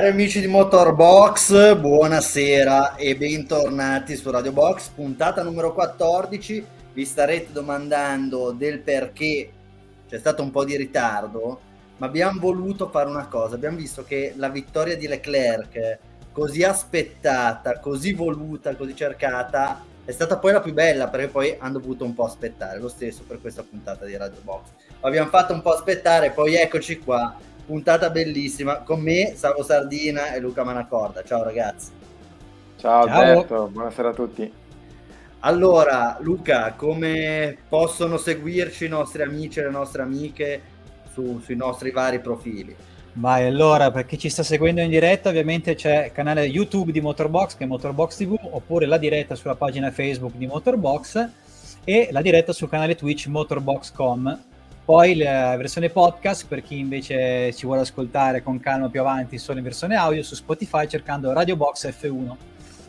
Cari amici di Motorbox, buonasera e bentornati su Radio Box, puntata numero 14. Vi starete domandando del perché c'è stato un po' di ritardo, ma abbiamo voluto fare una cosa. Abbiamo visto che la vittoria di Leclerc, così aspettata, così voluta, così cercata, è stata poi la più bella perché poi hanno dovuto un po' aspettare. Lo stesso per questa puntata di Radio Box. Abbiamo fatto un po' aspettare, poi eccoci qua puntata bellissima con me, Savo Sardina e Luca Manacorda. Ciao ragazzi. Ciao, Ciao. Alberto, buonasera a tutti. Allora, Luca, come possono seguirci i nostri amici e le nostre amiche su, sui nostri vari profili? Vai, allora, per chi ci sta seguendo in diretta, ovviamente c'è il canale YouTube di Motorbox, che è Motorbox TV, oppure la diretta sulla pagina Facebook di Motorbox e la diretta sul canale Twitch Motorbox.com poi la versione podcast per chi invece ci vuole ascoltare con calma più avanti solo in versione audio su Spotify cercando Radio Box F1.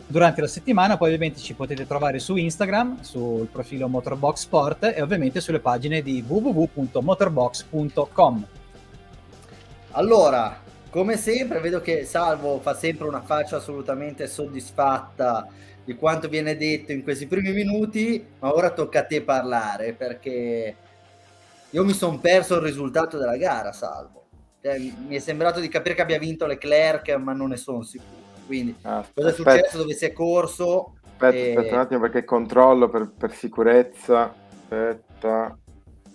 Durante la settimana poi ovviamente ci potete trovare su Instagram, sul profilo Motorbox Sport e ovviamente sulle pagine di www.motorbox.com. Allora, come sempre vedo che Salvo fa sempre una faccia assolutamente soddisfatta di quanto viene detto in questi primi minuti, ma ora tocca a te parlare perché io mi sono perso il risultato della gara, salvo. Cioè, mi è sembrato di capire che abbia vinto Leclerc, ma non ne sono sicuro. Quindi, ah, cosa è successo? Dove si è corso? Aspetta, e... aspetta un attimo perché controllo per, per sicurezza. Aspetta.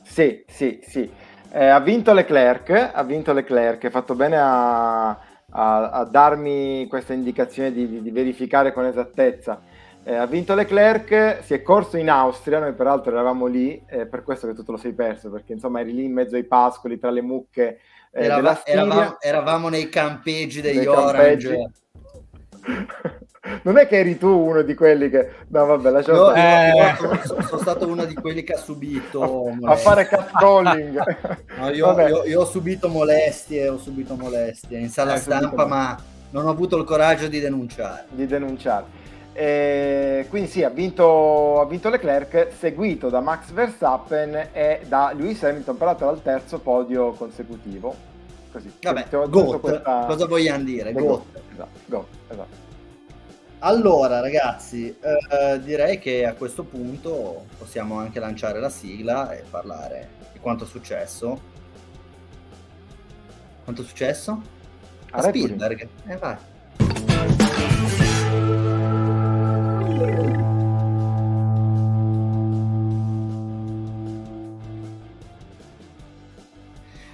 Sì, sì, sì. Eh, ha vinto Leclerc, ha vinto Leclerc, ha fatto bene a, a, a darmi questa indicazione di, di, di verificare con esattezza eh, ha vinto Leclerc, si è corso in Austria, noi peraltro eravamo lì, eh, per questo che tu te lo sei perso, perché insomma eri lì in mezzo ai pascoli, tra le mucche eh, Erava, eravamo, eravamo, nei campeggi degli Orange. non è che eri tu uno di quelli che... No, vabbè, lasciamo no, eh... sono, sono, stato uno di quelli che ha subito... A, a fare catcalling. no, io, io, io, ho subito molestie, ho subito molestie in sala stampa, ma non ho avuto il coraggio di denunciare. Di denunciare. E quindi sì, ha vinto, ha vinto, Leclerc, seguito da Max Verstappen e da Lewis Hamilton, peraltro al terzo podio consecutivo. Così. Vabbè, GOAT, questa... cosa vogliamo dire? GOAT. Esatto, GOAT, esatto. Allora ragazzi, eh, direi che a questo punto possiamo anche lanciare la sigla e parlare di quanto è successo. Quanto è successo? A Spielberg. Eh, vai.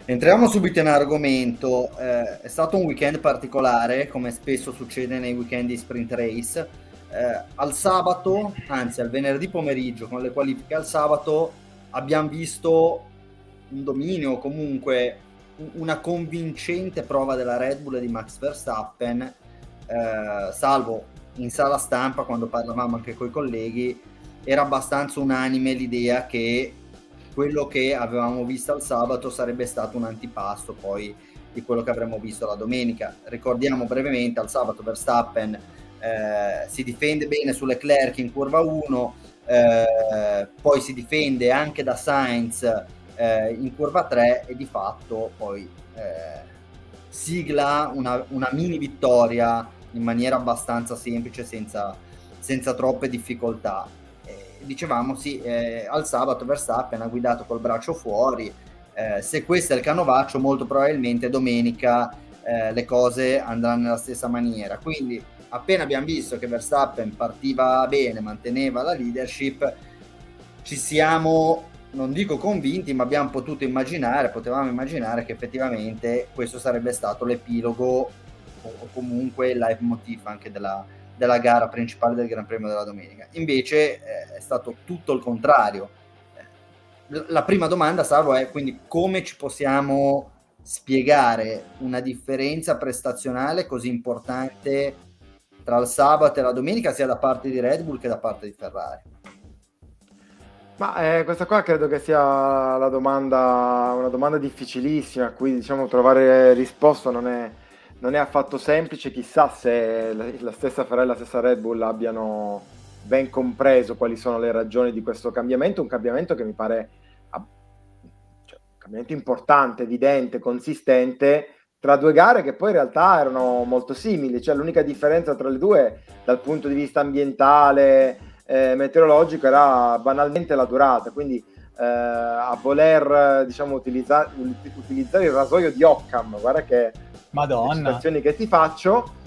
Entriamo subito in argomento. Eh, è stato un weekend particolare, come spesso succede nei weekend di sprint race. Eh, al sabato, anzi al venerdì pomeriggio, con le qualifiche al sabato, abbiamo visto un dominio, comunque una convincente prova della Red Bull e di Max Verstappen, eh, salvo in sala stampa quando parlavamo anche con i colleghi, era abbastanza unanime l'idea che quello che avevamo visto al sabato sarebbe stato un antipasto poi di quello che avremmo visto la domenica. Ricordiamo brevemente al sabato Verstappen eh, si difende bene su Leclerc in curva 1, eh, poi si difende anche da Sainz eh, in curva 3 e di fatto poi eh, sigla una, una, mini vittoria in maniera abbastanza semplice senza, senza troppe difficoltà dicevamo sì, eh, al sabato Verstappen ha guidato col braccio fuori, eh, se questo è il canovaccio molto probabilmente domenica eh, le cose andranno nella stessa maniera. Quindi appena abbiamo visto che Verstappen partiva bene, manteneva la leadership, ci siamo, non dico convinti, ma abbiamo potuto immaginare, potevamo immaginare che effettivamente questo sarebbe stato l'epilogo o comunque il live motif anche della, della gara principale del Gran Premio della domenica. Invece eh, è stato tutto il contrario. Eh, la prima domanda, Salvo, è quindi come ci possiamo spiegare una differenza prestazionale così importante tra il sabato e la domenica, sia da parte di Red Bull che da parte di Ferrari? Ma eh, questa qua credo che sia la domanda, una domanda difficilissima a cui diciamo trovare risposta non è, non è affatto semplice, chissà se la stessa Ferrari e la stessa Red Bull abbiano ben compreso quali sono le ragioni di questo cambiamento, un cambiamento che mi pare cioè, un cambiamento importante, evidente, consistente, tra due gare che poi in realtà erano molto simili, cioè l'unica differenza tra le due dal punto di vista ambientale, eh, meteorologico era banalmente la durata, quindi eh, a voler diciamo utilizzare, utilizzare il rasoio di Occam, guarda che Madonna. citazioni che ti faccio.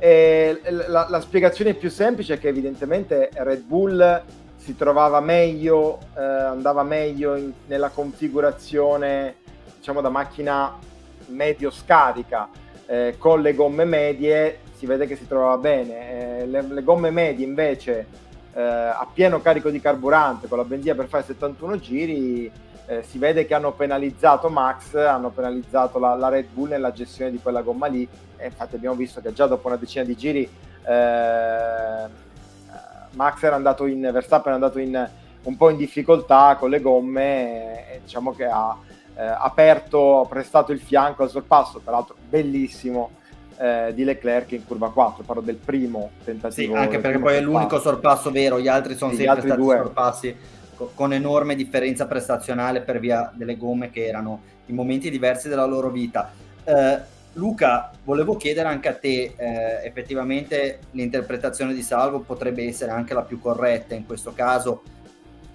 La, la, spiegazione più semplice è che evidentemente Red Bull si trovava meglio, eh, andava meglio in, nella configurazione diciamo da macchina medio scarica eh, con le gomme medie si vede che si trovava bene eh, le, le, gomme medie invece eh, a pieno carico di carburante con la benzina per fare 71 giri eh, si vede che hanno penalizzato Max hanno penalizzato la, la, Red Bull nella gestione di quella gomma lì e infatti abbiamo visto che già dopo una decina di giri eh, Max era andato in Verstappen è andato in un po' in difficoltà con le gomme e, diciamo che ha eh, aperto, prestato il fianco al sorpasso, peraltro bellissimo eh, di Leclerc in curva 4, parlo del primo tentativo. Sì, anche perché poi è l'unico sorpasso vero, gli altri sono sì, sempre altri stati due. sorpassi con enorme differenza prestazionale per via delle gomme che erano in momenti diversi della loro vita. Eh, Luca, volevo chiedere anche a te, eh, effettivamente l'interpretazione di Salvo potrebbe essere anche la più corretta in questo caso,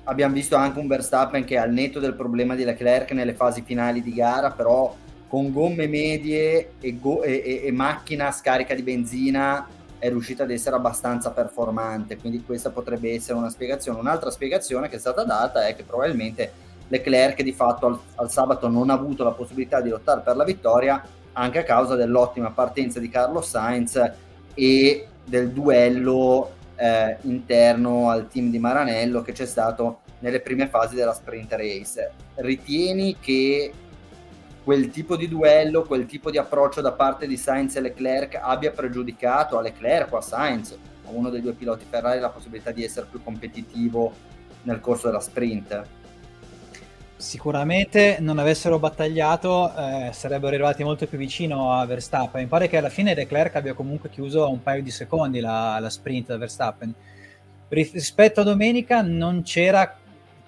abbiamo visto anche un Verstappen che al netto del problema di Leclerc nelle fasi finali di gara, però con gomme medie e, go- e, e macchina scarica di benzina è riuscita ad essere abbastanza performante, quindi questa potrebbe essere una spiegazione. Un'altra spiegazione che è stata data è che probabilmente Leclerc di fatto al, al sabato non ha avuto la possibilità di lottare per la vittoria anche a causa dell'ottima partenza di Carlos Sainz e del duello eh, interno al team di Maranello che c'è stato nelle prime fasi della sprint race. Ritieni che quel tipo di duello, quel tipo di approccio da parte di Sainz e Leclerc abbia pregiudicato a Leclerc o a Sainz, a uno dei due piloti Ferrari, la possibilità di essere più competitivo nel corso della sprint? Sicuramente non avessero battagliato eh, sarebbero arrivati molto più vicino a Verstappen. Mi pare che alla fine Leclerc abbia comunque chiuso un paio di secondi la, la sprint da Verstappen. Rispetto a domenica non c'era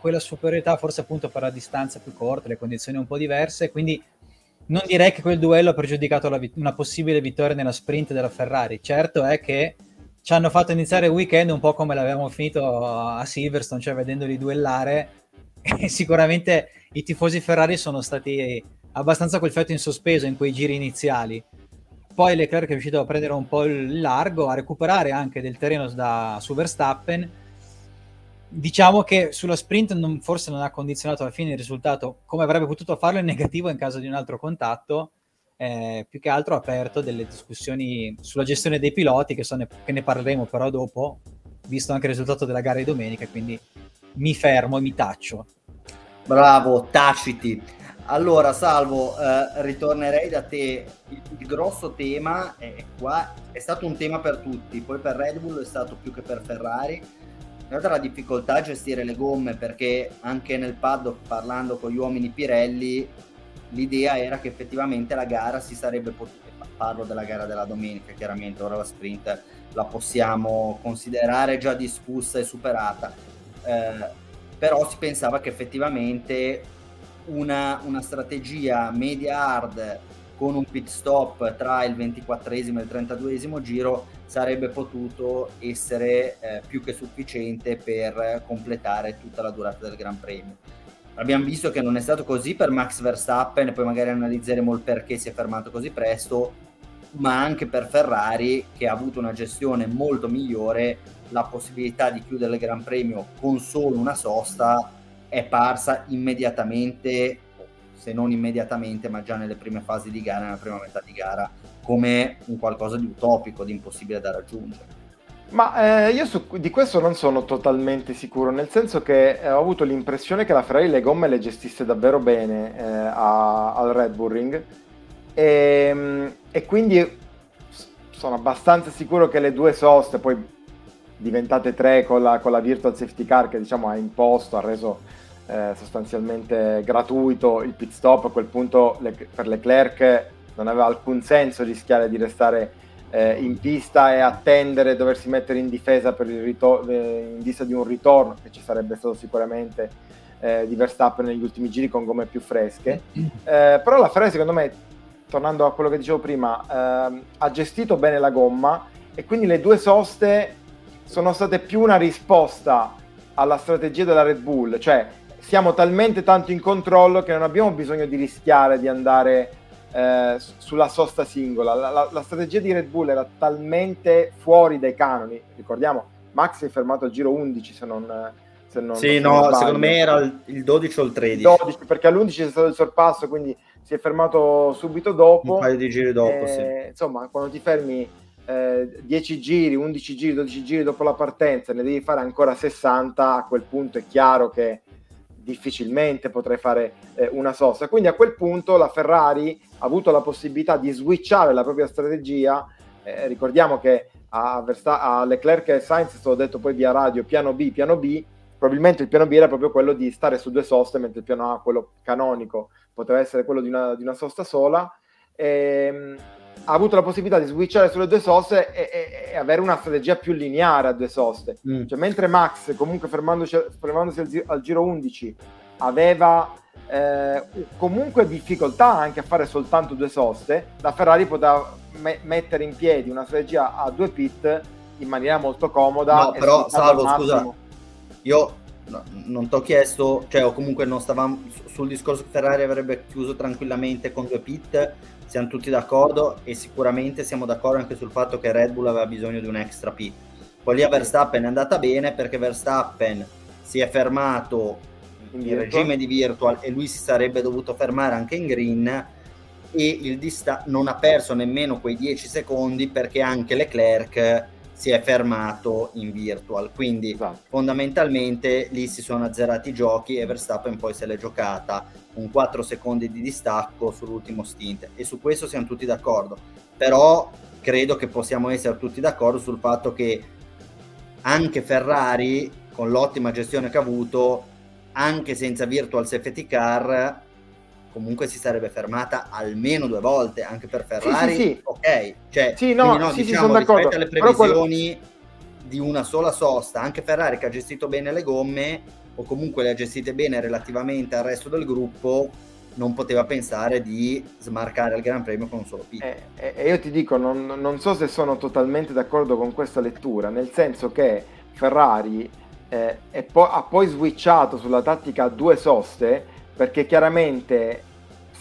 quella superiorità, forse appunto per la distanza più corta, le condizioni un po' diverse, quindi non direi che quel duello ha pregiudicato vit- una possibile vittoria nella sprint della Ferrari. Certo è che ci hanno fatto iniziare il weekend un po' come l'avevamo finito a Silverstone, cioè vedendoli duellare e sicuramente i tifosi Ferrari sono stati abbastanza col fiato in sospeso in quei giri iniziali. Poi Leclerc è riuscito a prendere un po' il largo, a recuperare anche del terreno da, su Verstappen. Diciamo che sulla sprint non, forse non ha condizionato alla fine il risultato come avrebbe potuto farlo in negativo in caso di un altro contatto. Eh, più che altro ha aperto delle discussioni sulla gestione dei piloti, che, ne, che ne parleremo però dopo, visto anche il risultato della gara di domenica, quindi mi fermo e mi taccio. Bravo, taciti. Allora, Salvo, eh, ritornerei da te. Il, il, grosso tema è qua, è stato un tema per tutti, poi per Red Bull è stato più che per Ferrari. La difficoltà a gestire le gomme, perché anche nel paddock, parlando con gli uomini Pirelli, l'idea era che effettivamente la gara si sarebbe potuta, parlo della gara della domenica, chiaramente ora la sprint la possiamo considerare già discussa e superata. Eh, però si pensava che effettivamente una, una, strategia media hard con un pit stop tra il 24 e il 32 giro sarebbe potuto essere eh, più che sufficiente per completare tutta la durata del Gran Premio. Abbiamo visto che non è stato così per Max Verstappen poi magari analizzeremo il perché si è fermato così presto, ma anche per Ferrari che ha avuto una gestione molto migliore la possibilità di chiudere il Gran Premio con solo una sosta è parsa immediatamente, se non immediatamente, ma già nelle prime fasi di gara, nella prima metà di gara, come un qualcosa di utopico, di impossibile da raggiungere. Ma eh, io su, di questo non sono totalmente sicuro, nel senso che eh, ho avuto l'impressione che la Ferrari le gomme le gestisse davvero bene eh, a, al Red Bull Ring e, ehm, e quindi sono abbastanza sicuro che le due soste, poi diventate tre con la, con la Virtual Safety Car che diciamo ha imposto, ha reso eh, sostanzialmente gratuito il pit stop, a quel punto le, per Leclerc non aveva alcun senso rischiare di restare eh, in pista e attendere, doversi mettere in difesa per il ritor- eh, in vista di un ritorno che ci sarebbe stato sicuramente eh, di Verstappen negli ultimi giri con gomme più fresche. Eh, però la Ferrari secondo me tornando a quello che dicevo prima, ehm, ha gestito bene la gomma e quindi le due soste sono state più una risposta alla strategia della Red Bull, cioè siamo talmente tanto in controllo che non abbiamo bisogno di rischiare di andare eh, sulla sosta singola. La, la, la, strategia di Red Bull era talmente fuori dai canoni, ricordiamo, Max si è fermato al giro 11 se non... Se non sì, no, secondo me era il 12 o il 13. 12, perché all'11 c'è stato il sorpasso, quindi si è fermato subito dopo. Un paio di giri dopo, e, sì. Insomma, quando ti fermi eh, 10 giri, 11 giri, 12 giri dopo la partenza, ne devi fare ancora 60, a quel punto è chiaro che difficilmente potrei fare eh, una sosta. Quindi a quel punto la Ferrari ha avuto la possibilità di switchare la propria strategia. Eh, ricordiamo che a, Versta- a Leclerc e Sainz stato detto poi via radio piano B, piano B. Probabilmente il piano B era proprio quello di stare su due soste, mentre il piano A, quello canonico, poteva essere quello di una, di una sosta sola. Ehm, ha avuto la possibilità di switchare sulle due soste e, e, e avere una strategia più lineare a due soste. Mm. Cioè, mentre Max, comunque fermandosi, fermandosi al, al, giro 11, aveva eh, comunque difficoltà anche a fare soltanto due soste, la Ferrari poteva me- mettere in piedi una strategia a due pit in maniera molto comoda. No, però, Salvo, scusa, io no, non ti ho chiesto, cioè, o comunque non stavamo sul discorso che Ferrari avrebbe chiuso tranquillamente con due pit siamo tutti d'accordo e sicuramente siamo d'accordo anche sul fatto che Red Bull aveva bisogno di un extra pit. Poi lì a Verstappen è andata bene perché Verstappen si è fermato in, in regime di virtual e lui si sarebbe dovuto fermare anche in green e il dista- non ha perso nemmeno quei 10 secondi perché anche Leclerc si è fermato in virtual. Quindi esatto. fondamentalmente lì si sono azzerati i giochi e Verstappen poi se l'è giocata un 4 secondi di distacco sull'ultimo stint. E su questo siamo tutti d'accordo. Però credo che possiamo essere tutti d'accordo sul fatto che anche Ferrari con l'ottima gestione che ha avuto anche senza virtual safety car comunque si sarebbe fermata almeno due volte anche per Ferrari sì, sì, sì. ok cioè sì, no, no, sì, diciamo, sì, rispetto alle previsioni quello... di una sola sosta anche Ferrari che ha gestito bene le gomme o comunque le ha gestite bene relativamente al resto del gruppo, non poteva pensare di smarcare il Gran Premio con un solo pit. E eh, eh, io ti dico, non, non, so se sono totalmente d'accordo con questa lettura, nel senso che Ferrari eh, po- ha poi switchato sulla tattica a due soste, perché chiaramente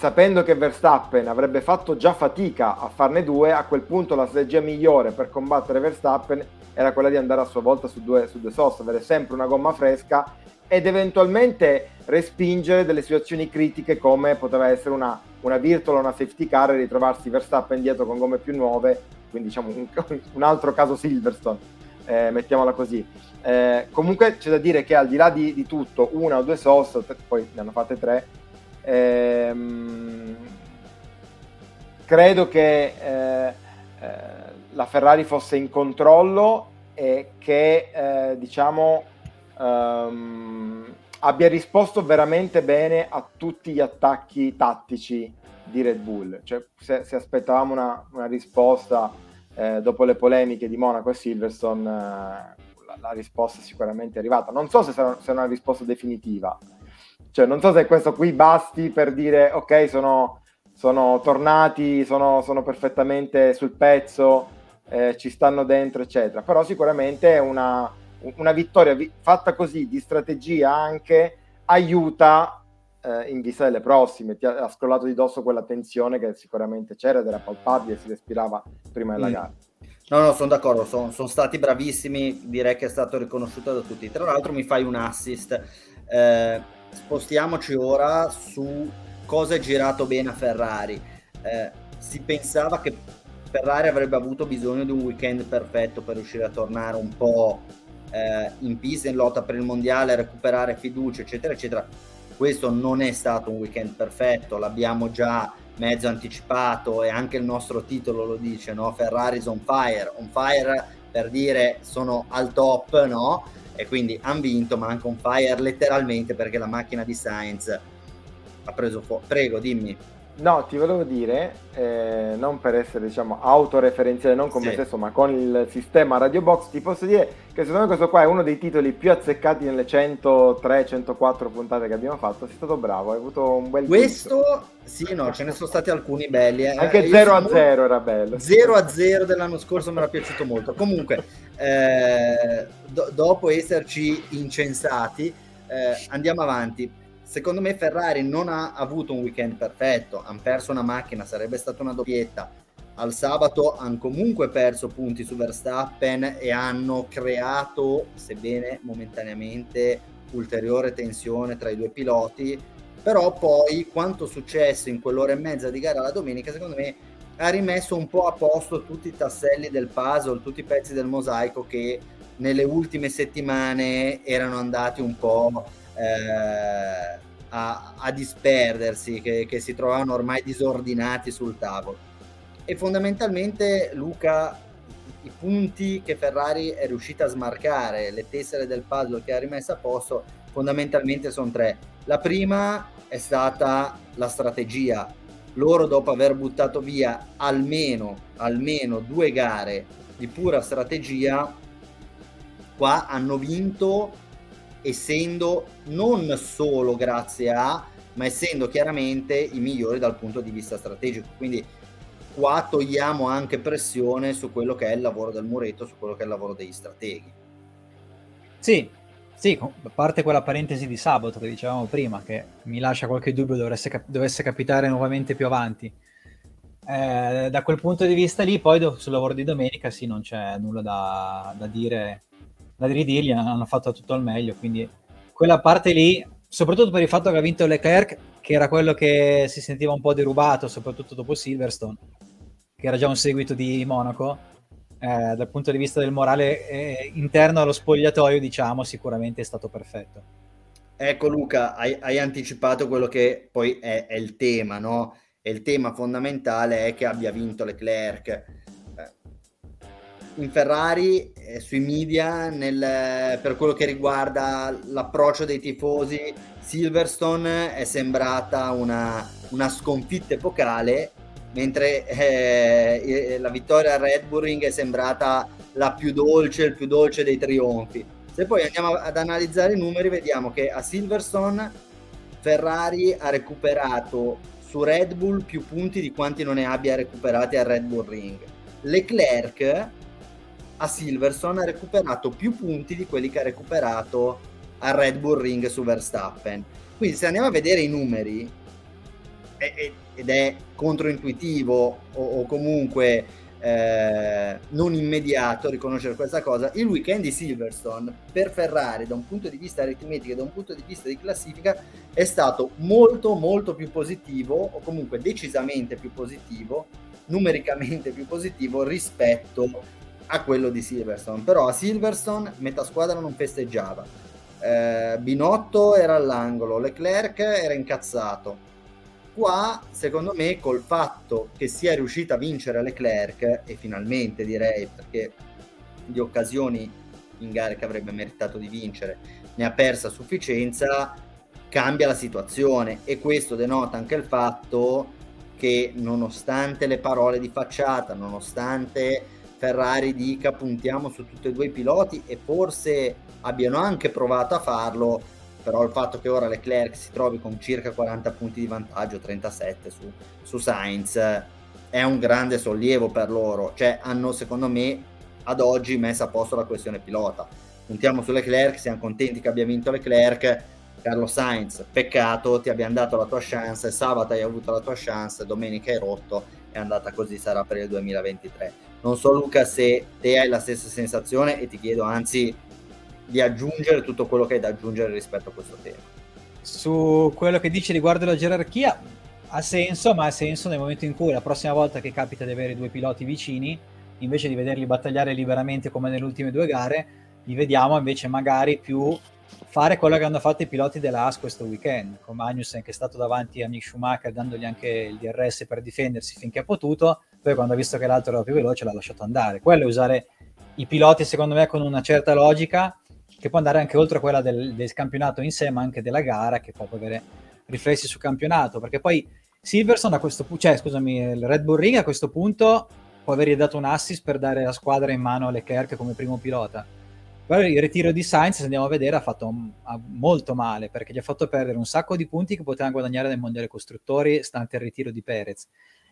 sapendo che Verstappen avrebbe fatto già fatica a farne due, a quel punto la strategia migliore per combattere Verstappen era quella di andare a sua volta su due, su due soste, avere sempre una gomma fresca ed eventualmente respingere delle situazioni critiche come poteva essere una, una o una safety car e ritrovarsi Verstappen dietro con gomme più nuove, quindi diciamo un, un altro caso Silverstone, eh, mettiamola così. Eh, comunque c'è da dire che al di là di, di tutto, una o due sost, poi ne hanno fatte tre, ehm, credo che eh, eh, la Ferrari fosse in controllo e che eh, diciamo um, abbia risposto veramente bene a tutti gli attacchi tattici di Red Bull. Cioè, se, se aspettavamo una, una risposta eh, dopo le polemiche di Monaco e Silverstone, eh, la, la, risposta è sicuramente arrivata. Non so se sarà, se è una risposta definitiva. Cioè, non so se questo qui basti per dire ok, sono, sono tornati, sono, sono perfettamente sul pezzo, eh, ci stanno dentro, eccetera. Però sicuramente è una, una vittoria vi- fatta così di strategia anche aiuta eh, in vista delle prossime. Ti ha, ha scrollato di dosso quella tensione che sicuramente c'era ed era palpabile, si respirava prima della mm. gara. No, no, sono d'accordo, sono, sono, stati bravissimi, direi che è stato riconosciuto da tutti. Tra l'altro mi fai un assist. Eh, spostiamoci ora su cosa è girato bene a Ferrari. Eh, si pensava che Ferrari avrebbe avuto bisogno di un weekend perfetto per riuscire a tornare un po' eh, in pista, in lotta per il mondiale, recuperare fiducia, eccetera, eccetera. Questo non è stato un weekend perfetto, l'abbiamo già mezzo anticipato e anche il nostro titolo lo dice, no? Ferraris on fire, on fire per dire sono al top, no? E quindi hanno vinto, ma anche on fire letteralmente perché la macchina di Sainz ha preso fuoco. Prego, dimmi. No, ti volevo dire, eh, non per essere diciamo autoreferenziale, non con sì. me stesso, ma con il sistema Radio Box, ti posso dire che secondo me questo qua è uno dei titoli più azzeccati nelle 103-104 puntate che abbiamo fatto. Sei stato bravo, hai avuto un bel Questo, gusto. sì, no, ce ne sono stati alcuni belli. Eh. Anche 0 a 0 era bello. 0 a 0 dell'anno scorso mi era piaciuto molto. Comunque, eh, do- dopo esserci incensati, eh, andiamo avanti secondo me Ferrari non ha avuto un weekend perfetto, hanno perso una macchina, sarebbe stata una doppietta. Al sabato hanno comunque perso punti su Verstappen e hanno creato, sebbene momentaneamente, ulteriore tensione tra i due piloti. Però poi quanto successo in quell'ora e mezza di gara la domenica, secondo me ha rimesso un po' a posto tutti i tasselli del puzzle, tutti i pezzi del mosaico che nelle ultime settimane erano andati un po' eh, a, a, disperdersi, che, che si trovavano ormai disordinati sul tavolo. E fondamentalmente Luca, i punti che Ferrari è riuscita a smarcare, le tessere del puzzle che ha rimesso a posto, fondamentalmente sono tre. La prima è stata la strategia. Loro dopo aver buttato via almeno, almeno due gare di pura strategia, qua hanno vinto essendo non solo grazie a, ma essendo chiaramente i migliori dal punto di vista strategico. Quindi qua togliamo anche pressione su quello che è il lavoro del muretto, su quello che è il lavoro degli strateghi. Sì, sì, a parte quella parentesi di sabato che dicevamo prima, che mi lascia qualche dubbio dovesse, dovesse capitare nuovamente più avanti. Eh, da quel punto di vista lì, poi do- sul lavoro di domenica, sì, non c'è nulla da, da dire da ridirgli hanno fatto tutto al meglio, quindi quella parte lì, soprattutto per il fatto che ha vinto Leclerc, che era quello che si sentiva un po' derubato, soprattutto dopo Silverstone, che era già un seguito di Monaco, eh, dal punto di vista del morale eh, interno allo spogliatoio, diciamo, sicuramente è stato perfetto. Ecco Luca, hai, hai anticipato quello che poi è, è il tema, no? E il tema fondamentale è che abbia vinto Leclerc in Ferrari, eh, sui media, nel, per quello che riguarda l'approccio dei tifosi, Silverstone è sembrata una, una sconfitta epocale, mentre eh, la vittoria a Red Bull è sembrata la più dolce, il più dolce dei trionfi. Se poi andiamo ad analizzare i numeri, vediamo che a Silverstone Ferrari ha recuperato su Red Bull più punti di quanti non ne abbia recuperati a Red Bull Ring. Leclerc a Silverstone ha recuperato più punti di quelli che ha recuperato a Red Bull Ring su Verstappen. Quindi se andiamo a vedere i numeri, ed è controintuitivo o, o comunque eh, non immediato riconoscere questa cosa, il weekend di Silverstone per Ferrari da un punto di vista aritmetico e da un punto di vista di classifica è stato molto molto più positivo o comunque decisamente più positivo, numericamente più positivo rispetto a quello di Silverstone. Però a Silverstone metà squadra non festeggiava. Eh, Binotto era all'angolo, Leclerc era incazzato. Qua, secondo me, col fatto che sia riuscita a vincere Leclerc, e finalmente direi perché di occasioni in gare che avrebbe meritato di vincere ne ha persa a sufficienza, cambia la situazione e questo denota anche il fatto che nonostante le parole di facciata, nonostante Ferrari dica puntiamo su tutti e due i piloti e forse abbiano anche provato a farlo, però il fatto che ora Leclerc si trovi con circa 40 punti di vantaggio, 37 su, su Sainz, è un grande sollievo per loro, cioè hanno secondo me ad oggi messo a posto la questione pilota. Puntiamo su Leclerc, siamo contenti che abbia vinto Leclerc, Carlo Sainz, peccato, ti abbiamo dato la tua chance, sabato hai avuto la tua chance, domenica hai rotto, è andata così, sarà per il 2023 non so Luca se te hai la stessa sensazione e ti chiedo anzi di aggiungere tutto quello che hai da aggiungere rispetto a questo tema. Su quello che dici riguardo la gerarchia, ha senso, ma ha senso nel momento in cui la prossima volta che capita di avere due piloti vicini, invece di vederli battagliare liberamente come nelle ultime due gare, li vediamo invece magari più fare quello che hanno fatto i piloti dell'AS questo weekend, con Magnussen che è stato davanti a Mick Schumacher dandogli anche il DRS per difendersi finché ha potuto, poi quando ha visto che l'altro era più veloce l'ha lasciato andare. Quello è usare i piloti secondo me con una certa logica che può andare anche oltre quella del, del campionato in sé, ma anche della gara, che può avere riflessi sul campionato, perché poi Silverson a questo punto, cioè scusami, il Red Bull Ring a questo punto può avergli dato un assist per dare la squadra in mano a Leclerc come primo pilota. Però il ritiro di Sainz, se andiamo a vedere, ha fatto molto male perché gli ha fatto perdere un sacco di punti che poteva guadagnare nel mondiale costruttori stante il ritiro di Perez.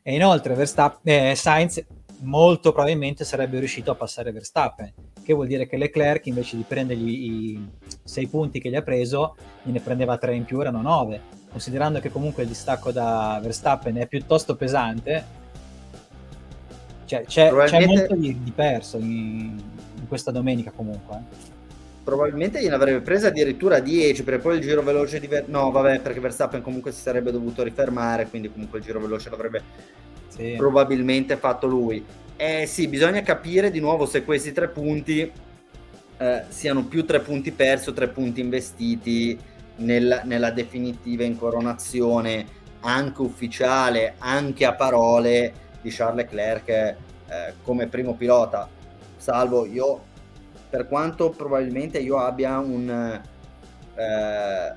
E inoltre Verstappen, eh, Sainz molto probabilmente sarebbe riuscito a passare Verstappen, che vuol dire che Leclerc invece di prendergli i sei punti che gli ha preso, gliene prendeva tre in più, erano nove. Considerando che comunque il distacco da Verstappen è piuttosto pesante, cioè, c'è, c'è molto di, di perso in, in, questa domenica comunque. Probabilmente gliene avrebbe presa addirittura 10 perché poi il giro veloce di Ver- no vabbè perché Verstappen comunque si sarebbe dovuto rifermare quindi comunque il giro veloce l'avrebbe sì. probabilmente fatto lui. Eh sì, bisogna capire di nuovo se questi tre punti eh, siano più tre punti persi o tre punti investiti nel, nella definitiva incoronazione anche ufficiale, anche a parole di Charles Leclerc eh, come primo pilota. Salvo io, per quanto probabilmente io abbia un, eh,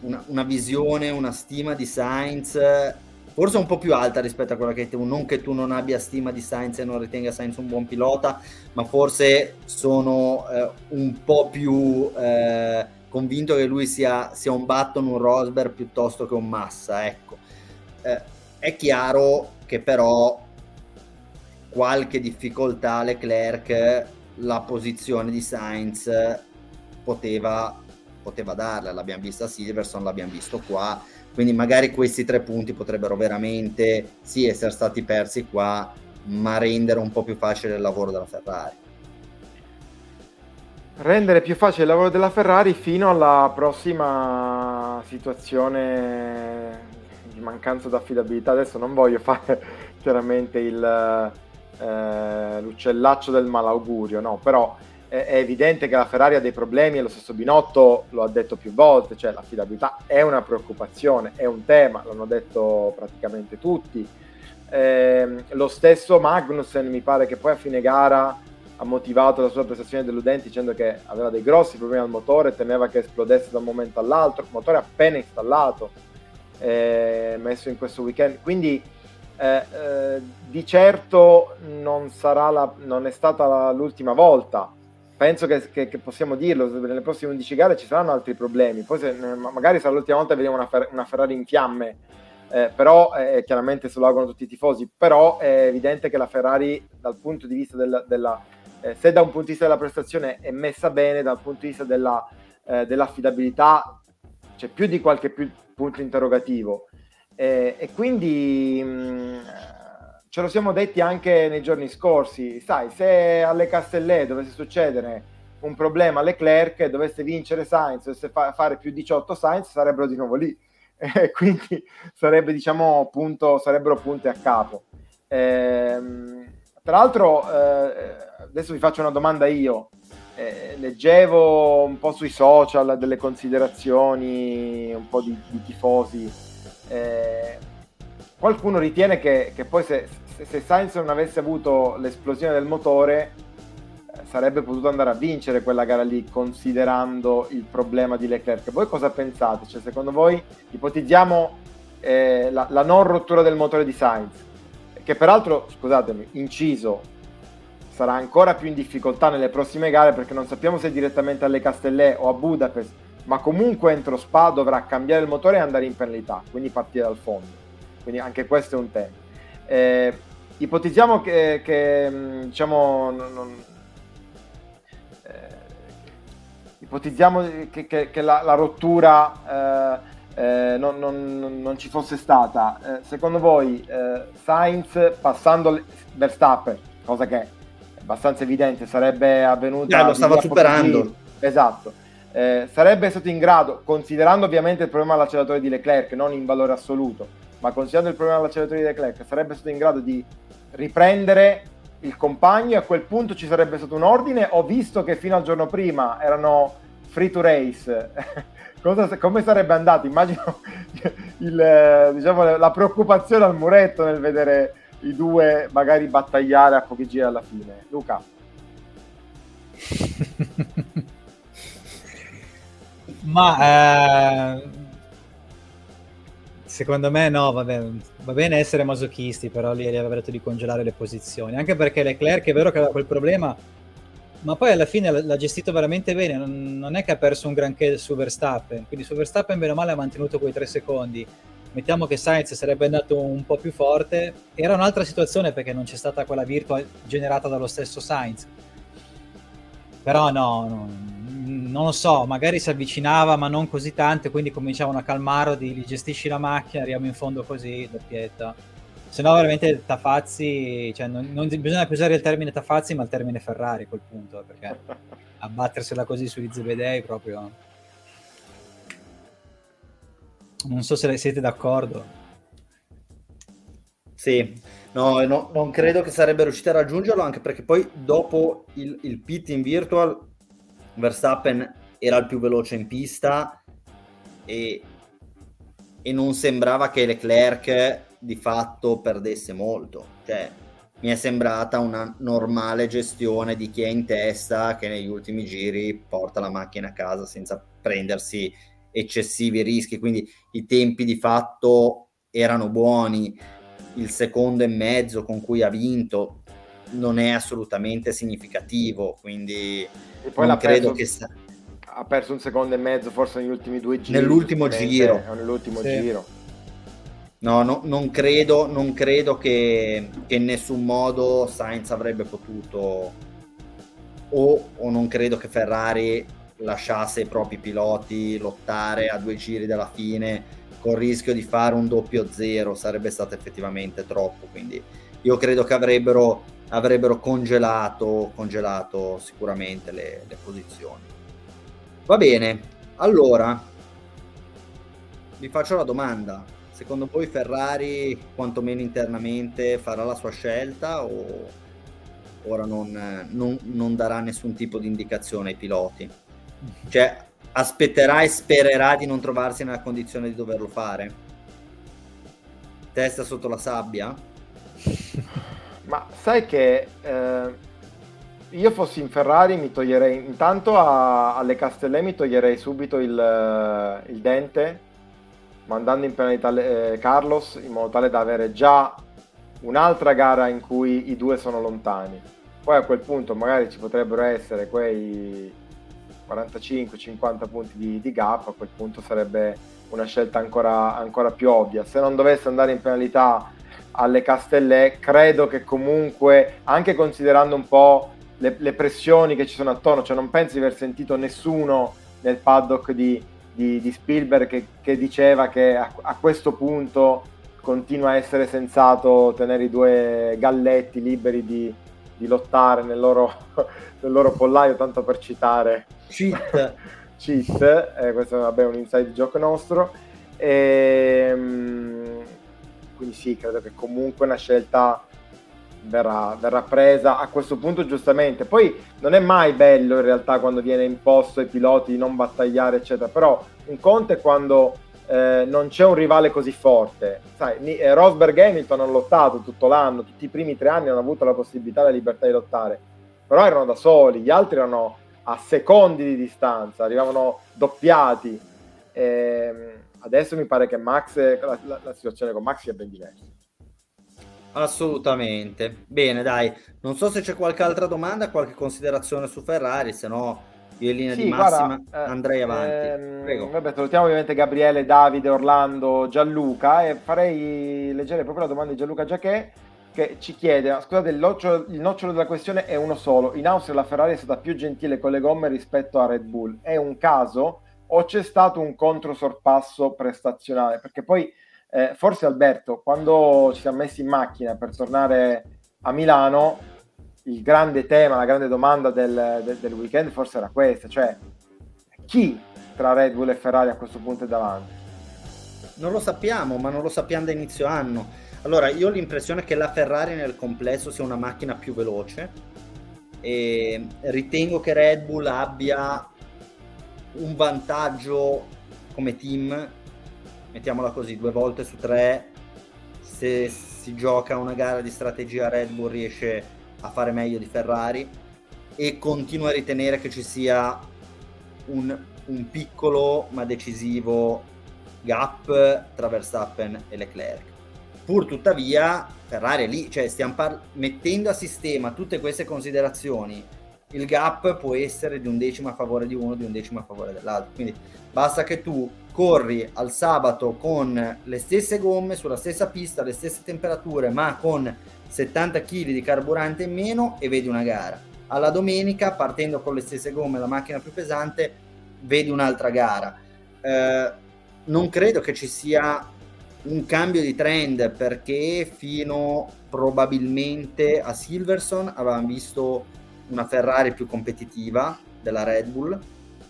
una, una, visione, una stima di Sainz forse un po' più alta rispetto a quella che hai tu, non che tu non abbia stima di Sainz e non ritenga Sainz un buon pilota, ma forse sono eh, un po' più eh, convinto che lui sia, sia, un Button, un Rosberg piuttosto che un Massa, ecco. Eh, è chiaro che però qualche difficoltà Leclerc la posizione di Sainz poteva, poteva darla, l'abbiamo vista a Silverson, l'abbiamo visto qua, quindi magari questi tre punti potrebbero veramente sì essere stati persi qua, ma rendere un po' più facile il lavoro della Ferrari. Rendere più facile il lavoro della Ferrari fino alla prossima situazione di mancanza d'affidabilità. Adesso non voglio fare chiaramente il, eh, l'uccellaccio del malaugurio, no, però è evidente che la Ferrari ha dei problemi e lo stesso Binotto lo ha detto più volte, cioè l'affidabilità è una preoccupazione, è un tema, l'hanno detto praticamente tutti. Eh, lo stesso Magnussen mi pare che poi a fine gara ha motivato la sua prestazione deludente dicendo che aveva dei grossi problemi al motore, temeva che esplodesse da un momento all'altro, motore appena installato, eh, messo in questo weekend, quindi eh, eh, di certo non, la, non è stata l'ultima volta. Penso che, che, che, possiamo dirlo, nelle prossime 11 gare ci saranno altri problemi, poi se, magari sarà l'ultima volta che vediamo una, Fer- una, Ferrari in fiamme, eh, però eh, chiaramente se lo augurano tutti i tifosi, però è evidente che la Ferrari dal punto di vista della, della eh, se da un punto di vista della prestazione è messa bene, dal punto di vista della, eh, dell'affidabilità c'è più di qualche più punto interrogativo eh, e quindi mh, mm, ce lo siamo detti anche nei giorni scorsi, sai, se alle Castellet dovesse succedere un problema a Leclerc, dovesse vincere Sainz, dovesse fa- fare più 18 Sainz, sarebbero di nuovo lì. Eh, quindi sarebbe, diciamo, punto, sarebbero punti a capo. Eh, tra l'altro, eh, adesso vi faccio una domanda io. Eh, leggevo un po' sui social delle considerazioni, un po' di, di tifosi. Eh, qualcuno ritiene che, che poi se, se Sainz non avesse avuto l'esplosione del motore eh, sarebbe potuto andare a vincere quella gara lì considerando il problema di Leclerc. Voi cosa pensate? Cioè, secondo voi ipotizziamo eh, la, la, non rottura del motore di Sainz, che peraltro, scusatemi, inciso, sarà ancora più in difficoltà nelle prossime gare perché non sappiamo se direttamente alle Castellet o a Budapest, ma comunque entro Spa dovrà cambiare il motore e andare in penalità, quindi partire dal fondo. Quindi anche questo è un tema. Eh, ipotizziamo che, che mm, diciamo, non, non, eh, ipotizziamo che, che, che la, la, rottura eh, eh non, non, ci fosse stata. Eh, secondo voi eh, Sainz passando Verstappen, cosa che è abbastanza evidente, sarebbe avvenuta... lo stava superando. Esatto. Eh, sarebbe stato in grado, considerando ovviamente il problema all'acceleratore di Leclerc, non in valore assoluto, ma considerando il problema dell'acceleratore di Leclerc, sarebbe stato in grado di riprendere il compagno e a quel punto ci sarebbe stato un ordine. Ho visto che fino al giorno prima erano free to race. Cosa, come sarebbe andato? Immagino il, diciamo, la preoccupazione al muretto nel vedere i due magari battagliare a pochi giri alla fine. Luca. Ma eh secondo me no, vabbè, va bene essere masochisti, però lì aveva detto di congelare le posizioni, anche perché Leclerc è vero che aveva quel problema, ma poi alla fine l'ha gestito veramente bene, non, è che ha perso un granché su Verstappen, quindi su Verstappen bene o male ha mantenuto quei tre secondi, mettiamo che Sainz sarebbe andato un po' più forte, era un'altra situazione perché non c'è stata quella virtua generata dallo stesso Sainz. Però no, no, non lo so, magari si avvicinava ma non così tanto, quindi cominciavano a calmarlo di gestisci la macchina, arriviamo in fondo così, doppietta. Se no veramente Tafazzi, cioè non, non, bisogna più usare il termine Tafazzi ma il termine Ferrari a quel punto, perché abbattersela così sugli Zebedei proprio non so se siete d'accordo. Sì, no, no, non credo che sarebbe riuscito a raggiungerlo, anche perché poi dopo il, il pit in virtual, Verstappen era il più veloce in pista e, e non sembrava che Leclerc di fatto perdesse molto. Cioè, mi è sembrata una normale gestione di chi è in testa che negli ultimi giri porta la macchina a casa senza prendersi eccessivi rischi, quindi i tempi di fatto erano buoni, il secondo e mezzo con cui ha vinto non è assolutamente significativo, quindi e poi non credo perso, che sta... ha perso un secondo e mezzo forse negli ultimi due giri. Nell'ultimo giro. Nell'ultimo sì. giro. No, no, non credo, non credo che, che, in nessun modo Sainz avrebbe potuto o, o non credo che Ferrari lasciasse i propri piloti lottare a due giri dalla fine con il rischio di fare un doppio zero sarebbe stato effettivamente troppo quindi io credo che avrebbero, avrebbero congelato, congelato sicuramente le, le posizioni va bene allora vi faccio la domanda secondo voi Ferrari quantomeno internamente farà la sua scelta o ora non, non, non darà nessun tipo di indicazione ai piloti cioè, aspetterà e spererà di non trovarsi nella condizione di doverlo fare? Testa sotto la sabbia? Ma sai che eh, io fossi in Ferrari mi toglierei intanto a, alle Castellè mi toglierei subito il, il dente mandando in penalità eh, Carlos in modo tale da avere già un'altra gara in cui i due sono lontani. Poi a quel punto magari ci potrebbero essere quei 45-50 punti di, di, gap, a quel punto sarebbe una scelta ancora, ancora, più ovvia. Se non dovesse andare in penalità alle Castellè, credo che comunque, anche considerando un po' le, le pressioni che ci sono attorno, cioè non penso di aver sentito nessuno nel paddock di, di, di Spielberg che, che, diceva che a, a questo punto continua a essere sensato tenere i due galletti liberi di, di lottare nel loro, nel loro pollaio, tanto per citare cheat, cheat eh, questo vabbè, è un inside joke nostro. E, ehm, quindi sì, credo che comunque una scelta verrà, verrà, presa a questo punto giustamente. Poi non è mai bello in realtà quando viene imposto ai piloti di non battagliare, eccetera, però un conto è quando eh, non c'è un rivale così forte. Sai, eh, Rosberg e Hamilton hanno lottato tutto l'anno, tutti i primi tre anni hanno avuto la possibilità e la libertà di lottare, però erano da soli, gli altri erano a secondi di distanza, arrivavano doppiati. Ehm, adesso mi pare che Max, la, la, la situazione con Max sia ben diversa. Assolutamente. Bene, dai. Non so se c'è qualche altra domanda, qualche considerazione su Ferrari, se no io in linea sì, di massima guarda, andrei avanti. Ehm, vabbè, salutiamo ovviamente Gabriele, Davide, Orlando, Gianluca e farei leggere proprio la domanda di Gianluca Giacché che ci chiede, scusate, il nocciolo, il nocciolo, della questione è uno solo. In Austria la Ferrari è stata più gentile con le gomme rispetto a Red Bull. È un caso o c'è stato un controsorpasso prestazionale? Perché poi, eh, forse Alberto, quando ci siamo messi in macchina per tornare a Milano, il grande tema, la grande domanda del, del, del weekend forse era questa, cioè chi tra Red Bull e Ferrari a questo punto è davanti? Non lo sappiamo, ma non lo sappiamo da inizio anno allora, io ho l'impressione che la Ferrari nel complesso sia una macchina più veloce e ritengo che Red Bull abbia un vantaggio come team, mettiamola così, due volte su tre, se si gioca una gara di strategia Red Bull riesce a fare meglio di Ferrari e continuo a ritenere che ci sia un, un piccolo ma decisivo gap tra Verstappen e Leclerc. Pur tuttavia, Ferrari è lì, cioè stiamo par- mettendo a sistema tutte queste considerazioni. Il gap può essere di un decimo a favore di uno, di un decimo a favore dell'altro. Quindi basta che tu corri al sabato con le stesse gomme, sulla stessa pista, le stesse temperature, ma con 70 kg di carburante in meno e vedi una gara. Alla domenica, partendo con le stesse gomme, la macchina più pesante, vedi un'altra gara. Eh, non credo che ci sia un cambio di trend perché fino probabilmente a Silverson avevamo visto una Ferrari più competitiva della Red Bull.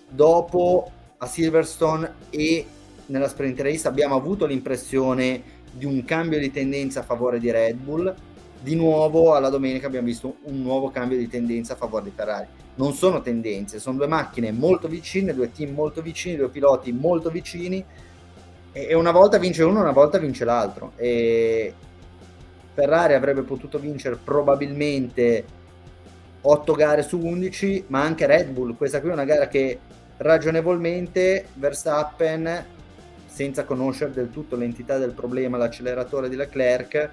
Dopo a Silverstone e nella sprint race abbiamo avuto l'impressione di un cambio di tendenza a favore di Red Bull di nuovo alla domenica abbiamo visto un nuovo cambio di tendenza a favore di Ferrari. Non sono tendenze, sono due macchine molto vicine, due team molto vicini, due piloti molto vicini e una volta vince uno, una volta vince l'altro. E Ferrari avrebbe potuto vincere probabilmente 8 gare su 11, ma anche Red Bull. Questa qui è una gara che ragionevolmente Verstappen, senza conoscere del tutto l'entità del problema, l'acceleratore di Leclerc,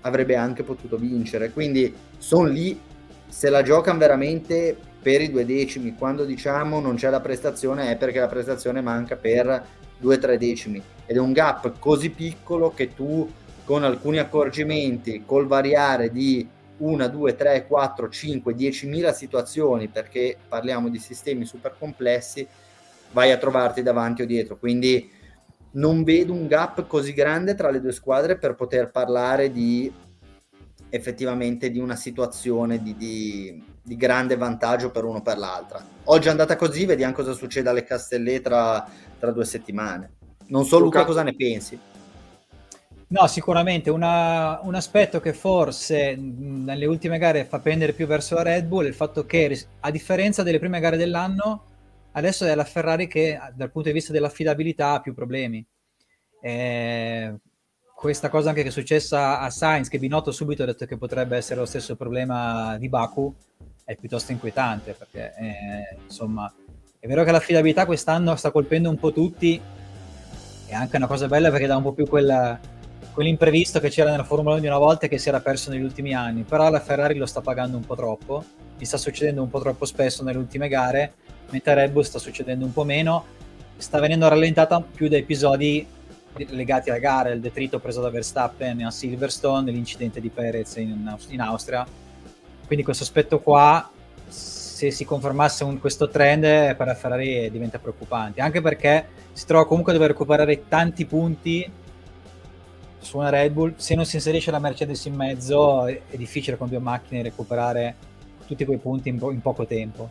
avrebbe anche potuto vincere. Quindi sono lì, se la giocano veramente per i due decimi. Quando diciamo non c'è la prestazione è perché la prestazione manca per due o tre decimi. Ed è un gap così piccolo che tu con alcuni accorgimenti, col variare di 1, 2, 3, 4, 5, 10.000 situazioni, perché parliamo di sistemi super complessi, vai a trovarti davanti o dietro. Quindi non vedo un gap così grande tra le due squadre per poter parlare di effettivamente di una situazione di, di, di grande vantaggio per uno o per l'altra. Oggi è andata così, vediamo cosa succede alle Castellet tra, tra due settimane. Non so Luca, Luca cosa ne pensi? No, sicuramente una, un aspetto che forse nelle ultime gare fa pendere più verso la Red Bull è il fatto che a differenza delle prime gare dell'anno adesso è la Ferrari che dal punto di vista dell'affidabilità ha più problemi. Eh, questa cosa anche che è successa a Sainz, che Binotto subito ha detto che potrebbe essere lo stesso problema di Baku, è piuttosto inquietante perché eh, insomma è vero che l'affidabilità quest'anno sta colpendo un po' tutti, è anche una cosa bella perché dà un po' più quella, quell'imprevisto che c'era nella Formula 1 di una volta e che si era perso negli ultimi anni, però la Ferrari lo sta pagando un po' troppo, gli sta succedendo un po' troppo spesso nelle ultime gare mentre Red Bull sta succedendo un po' meno, sta venendo rallentata più da episodi legati alla gara, il detrito preso da Verstappen a Silverstone, l'incidente di Perez in, in Austria. Quindi questo aspetto qua, se si confermasse un, questo trend per la Ferrari diventa preoccupante, anche perché si trova comunque a dover recuperare tanti punti su una Red Bull, se non si inserisce la Mercedes in mezzo è, è difficile con due macchine recuperare tutti quei punti in, po- in poco tempo.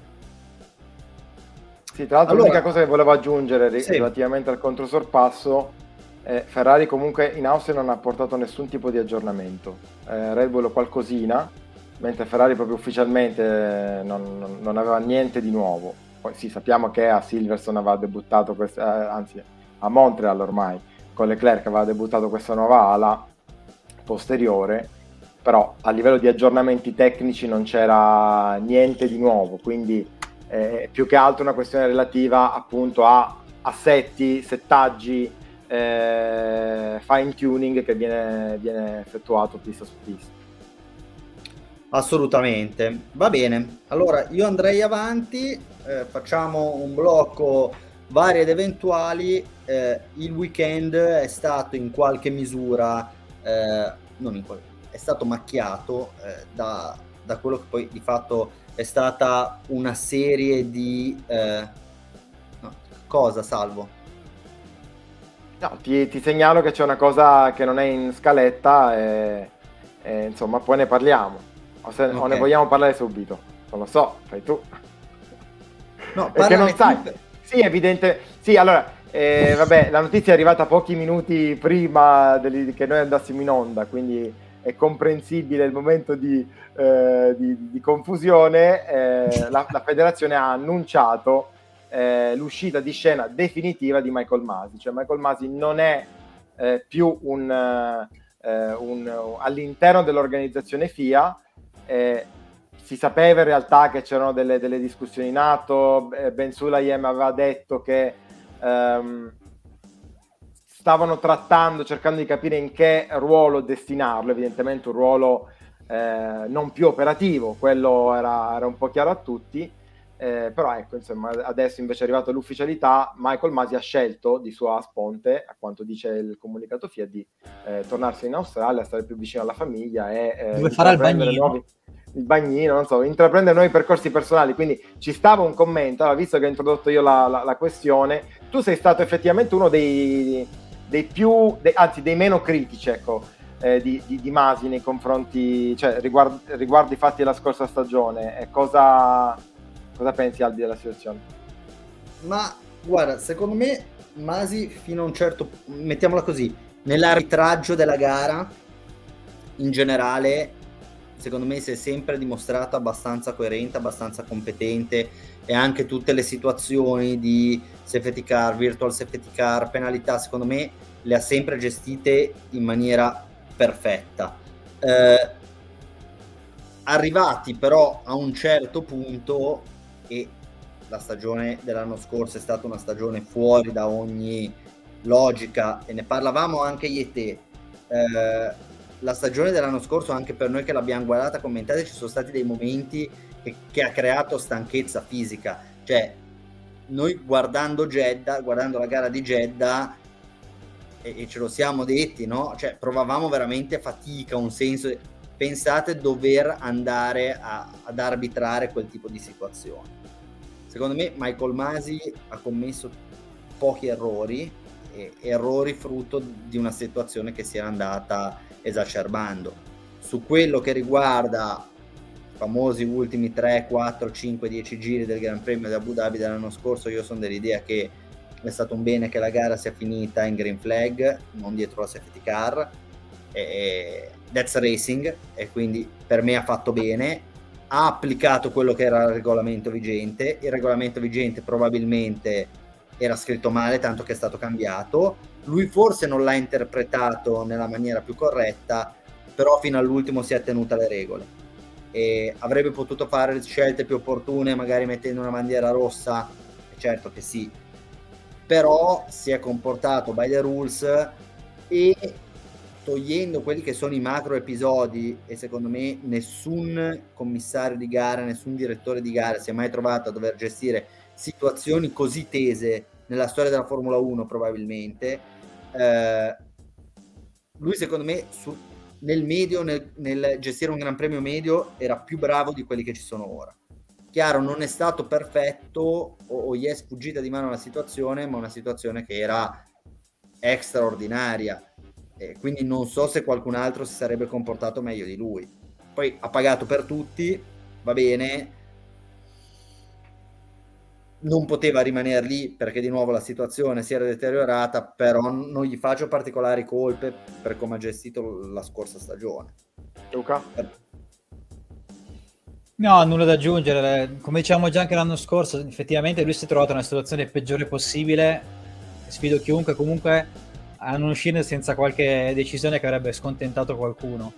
Sì, tra l'altro allora, l'unica cosa che volevo aggiungere sì. relativamente al controsorpasso, eh, Ferrari comunque in Austria non ha portato nessun tipo di aggiornamento, eh, Red Bull qualcosina, mentre Ferrari proprio ufficialmente eh, non, non, aveva niente di nuovo. Poi sì, sappiamo che a Silverstone aveva debuttato, questa, eh, anzi a Montreal ormai, con Leclerc aveva debuttato questa nuova ala posteriore, però a livello di aggiornamenti tecnici non c'era niente di nuovo, quindi eh, più che altro una questione relativa appunto a assetti, settaggi, eh, fine tuning che viene, viene effettuato pista su pista. Assolutamente, va bene. Allora io andrei avanti, eh, facciamo un blocco vari ed eventuali. Eh, il weekend è stato in qualche misura, eh, non in qual- è stato macchiato eh, da, da quello che poi di fatto è stata una serie di... Eh, no, cosa, Salvo? No, ti, ti, segnalo che c'è una cosa che non è in scaletta e, e insomma poi ne parliamo. O, se, okay. o, ne vogliamo parlare subito? Non lo so, fai tu. No, perché non sai. Tu... Sì, evidente. Sì, allora, eh, vabbè, la notizia è arrivata pochi minuti prima deli, che noi andassimo in onda, quindi è comprensibile il momento di, eh, di, di confusione, eh, la, la, federazione ha annunciato eh, l'uscita di scena definitiva di Michael Masi, cioè Michael Masi non è eh, più un, eh, un, all'interno dell'organizzazione FIA, si sapeva in realtà che c'erano delle, delle discussioni in atto, Ben Sulayem aveva detto che... Um, stavano trattando, cercando di capire in che ruolo destinarlo, evidentemente un ruolo eh, non più operativo, quello era, era, un po' chiaro a tutti, eh, però ecco, insomma, adesso invece è arrivata l'ufficialità, Michael Masi ha scelto di sua sponte, a quanto dice il comunicato FIA, di eh, tornarsi in Australia, stare più vicino alla famiglia e eh, dove farà il bagnino. Nuovi, il bagnino, non so, intraprendere nuovi percorsi personali. Quindi ci stava un commento, allora, visto che ho introdotto io la, la, la questione, tu sei stato effettivamente uno dei, dei più, dei, anzi dei meno critici, ecco, eh, di, di, di, Masi nei confronti, cioè riguardo, riguardo i fatti della scorsa stagione. E cosa, cosa pensi Albi della situazione? Ma guarda, secondo me Masi fino a un certo, mettiamola così, nell'arbitraggio della gara in generale secondo me si è sempre dimostrato abbastanza coerente, abbastanza competente e anche tutte le situazioni di safety car, virtual safety car, penalità, secondo me le ha sempre gestite in maniera perfetta. Eh, arrivati però a un certo punto e la stagione dell'anno scorso è stata una stagione fuori da ogni logica e ne parlavamo anche e te. Eh, la stagione dell'anno scorso, anche per noi che l'abbiamo guardata, commentate, ci sono stati dei momenti che, che ha creato stanchezza fisica. Cioè, noi guardando Jeddah, guardando la gara di Jeddah, e, e ce lo siamo detti, no? Cioè, provavamo veramente fatica, un senso. Pensate dover andare a, ad arbitrare quel tipo di situazione. Secondo me Michael Masi ha commesso pochi errori, errori frutto di una situazione che si era andata esacerbando. Su quello che riguarda i famosi ultimi 3, 4, 5, 10 giri del Gran Premio di Abu Dhabi dell'anno scorso, io sono dell'idea che è stato un bene che la gara sia finita in green flag, non dietro la safety car. E that's racing e quindi per me ha fatto bene. Ha applicato quello che era il regolamento vigente. Il regolamento vigente probabilmente era scritto male, tanto che è stato cambiato. Lui forse non l'ha interpretato nella maniera più corretta, però fino all'ultimo si è tenuta alle regole. E avrebbe potuto fare scelte più opportune, magari mettendo una bandiera rossa, certo che sì, però si è comportato by the rules e togliendo quelli che sono i macro episodi e secondo me nessun commissario di gara, nessun direttore di gara si è mai trovato a dover gestire situazioni così tese nella storia della Formula 1 probabilmente eh, lui secondo me su, nel medio, nel, nel, gestire un gran premio medio, era più bravo di quelli che ci sono ora. Chiaro, non è stato perfetto o, o gli è sfuggita di mano la situazione, ma una situazione che era straordinaria. E quindi non so se qualcun altro si sarebbe comportato meglio di lui. Poi ha pagato per tutti, va bene, non poteva rimanere lì perché di nuovo la situazione si era deteriorata, però non gli faccio particolari colpe per come ha gestito la scorsa stagione. Luca? No, nulla da aggiungere. Come diciamo già anche l'anno scorso, effettivamente lui si è trovato nella situazione peggiore possibile. Sfido chiunque comunque a non uscire senza qualche decisione che avrebbe scontentato qualcuno.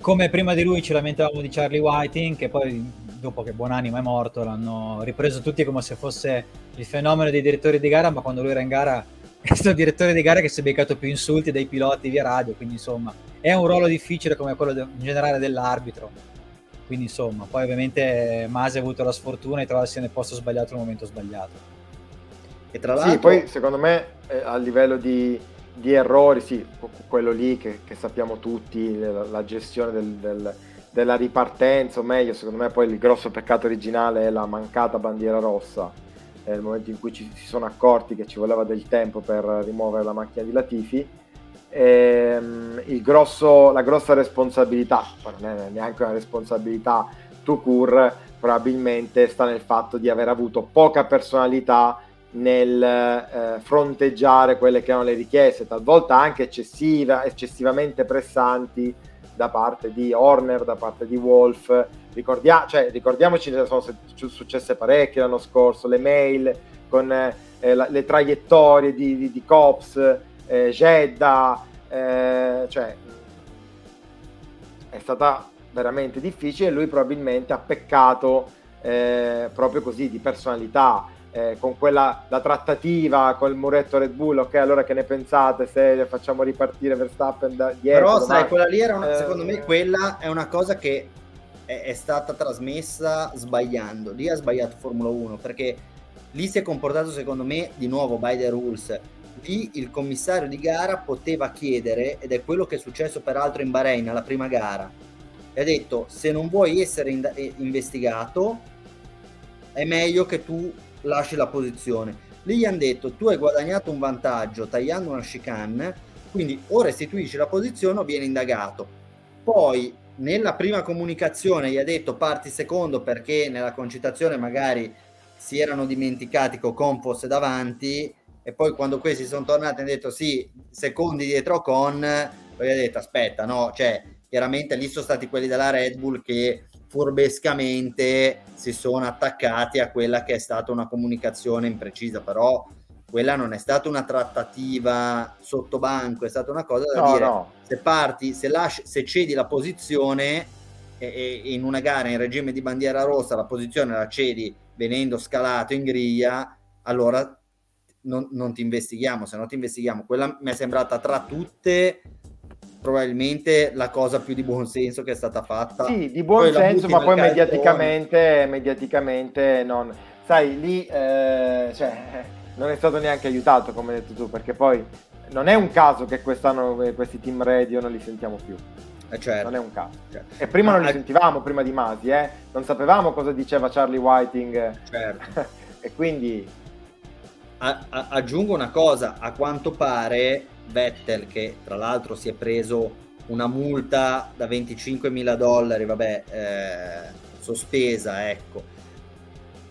Come prima di lui ci lamentavamo di Charlie Whiting, che poi dopo che Buonanima è morto, l'hanno ripreso tutti come se fosse il fenomeno dei direttori di gara, ma quando lui era in gara è stato il direttore di gara che si è beccato più insulti dai piloti via radio, quindi insomma è un ruolo difficile come quello de- in generale dell'arbitro. Quindi insomma, poi ovviamente Masi ha avuto la sfortuna di trovarsi nel posto sbagliato al momento sbagliato. E tra l'altro... Sì, poi secondo me eh, a livello di, di, errori, sì, quello lì che, che sappiamo tutti, la, la gestione del, del della ripartenza, o meglio, secondo me poi il grosso peccato originale è la mancata bandiera rossa, il momento in cui ci, si sono accorti che ci voleva del tempo per rimuovere la macchina di Latifi. E, um, grosso, la grossa responsabilità, non è neanche una responsabilità to cure, probabilmente sta nel fatto di aver avuto poca personalità nel eh, fronteggiare quelle che erano le richieste, talvolta anche eccessiva, eccessivamente pressanti da parte di Horner, da parte di Wolf. Ricordia- cioè, ricordiamoci che sono successe parecchie l'anno scorso, le mail con eh, la, le traiettorie di, di, di Cops, eh, Jeddah, eh, cioè è stata veramente difficile e lui probabilmente ha peccato eh, proprio così di personalità. Eh, con quella la trattativa col muretto Red Bull, ok, allora che ne pensate se facciamo ripartire Verstappen da dietro? Però sai, quella lì era una, eh, secondo me quella è una cosa che è, è, stata trasmessa sbagliando. Lì ha sbagliato Formula 1 perché lì si è comportato secondo me di nuovo by the rules. Lì il commissario di gara poteva chiedere, ed è quello che è successo peraltro in Bahrain alla prima gara, e ha detto se non vuoi essere in, eh, investigato è meglio che tu lasci la posizione. Lì gli hanno detto tu hai guadagnato un vantaggio tagliando una chicane, quindi o restituisci la posizione o vieni indagato. Poi nella prima comunicazione gli ha detto parti secondo perché nella concitazione magari si erano dimenticati che Ocon fosse davanti e poi quando questi sono tornati hanno detto sì, secondi dietro Ocon, poi ha detto aspetta, no, cioè chiaramente lì sono stati quelli della Red Bull che furbescamente si sono attaccati a quella che è stata una comunicazione imprecisa, però quella non è stata una trattativa sotto banco, è stata una cosa da no, dire no. se parti, se, lasci, se cedi la posizione e, e, in una gara in regime di bandiera rossa la posizione la cedi venendo scalato in griglia, allora non, non ti investighiamo, se no ti investighiamo. Quella mi è sembrata tra tutte probabilmente la cosa più di buon senso che è stata fatta. Sì, di buon senso, ma poi mediaticamente, mediaticamente non... Sai, lì eh, cioè, non è stato neanche aiutato, come hai detto tu, perché poi non è un caso che quest'anno questi team radio non li sentiamo più. Eh certo. Non è un caso. Certo. E prima ma non li sentivamo, prima di Masi, eh? non sapevamo cosa diceva Charlie Whiting. Certo. e quindi... A- a- aggiungo una cosa, a quanto pare Vettel che tra l'altro si è preso una multa da 25 mila dollari, vabbè, eh, sospesa, ecco,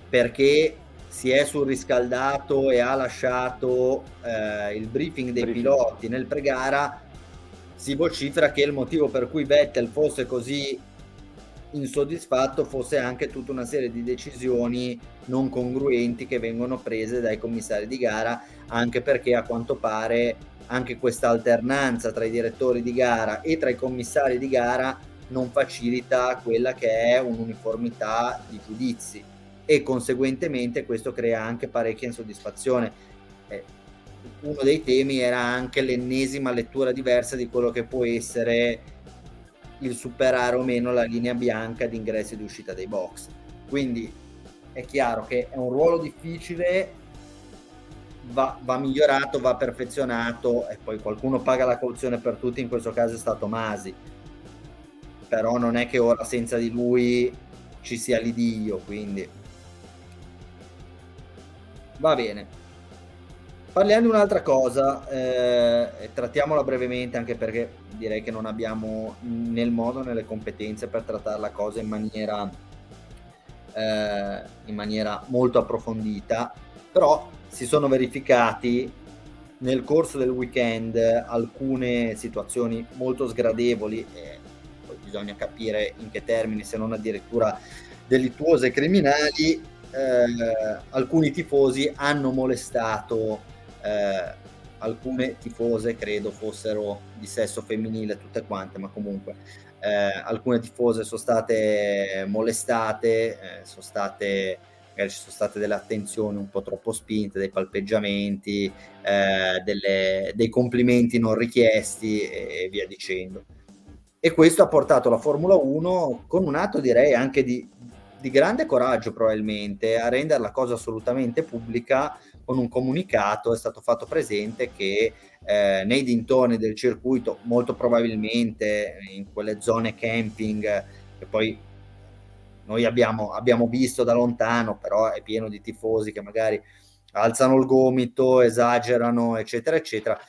perché si è surriscaldato e ha lasciato eh, il briefing dei briefing. piloti nel pre-gara, si vocifera che il motivo per cui Vettel fosse così insoddisfatto fosse anche tutta una serie di decisioni non congruenti che vengono prese dai commissari di gara, anche perché a quanto pare anche questa alternanza tra i direttori di gara e tra i commissari di gara non facilita quella che è un'uniformità di giudizi e conseguentemente questo crea anche parecchia insoddisfazione. Eh, uno dei temi era anche l'ennesima lettura diversa di quello che può essere il superare o meno la linea bianca di ingresso ed uscita dei box. Quindi è chiaro che è un ruolo difficile va, va, migliorato, va perfezionato e poi qualcuno paga la cauzione per tutti, in questo caso è stato Masi. Però non è che ora senza di lui ci sia l'idilio, quindi va bene. Parliamo di un'altra cosa, eh, trattiamola brevemente anche perché direi che non abbiamo nel modo né le competenze per trattare la cosa in maniera, eh, in maniera molto approfondita, però si sono verificati nel corso del weekend alcune situazioni molto sgradevoli e poi bisogna capire in che termini, se non addirittura delittuose e criminali. Eh, alcuni tifosi hanno molestato eh, alcune tifose, credo fossero di sesso femminile tutte quante, ma comunque eh, alcune tifose sono state molestate, eh, sono state magari ci sono state delle attenzioni un po' troppo spinte, dei palpeggiamenti, eh, delle, dei complimenti non richiesti e via dicendo. E questo ha portato la Formula 1 con un atto direi anche di, di grande coraggio probabilmente a rendere la cosa assolutamente pubblica con un comunicato è stato fatto presente che eh, nei dintorni del circuito, molto probabilmente in quelle zone camping che poi noi abbiamo, abbiamo visto da lontano, però è pieno di tifosi che magari alzano il gomito, esagerano, eccetera, eccetera.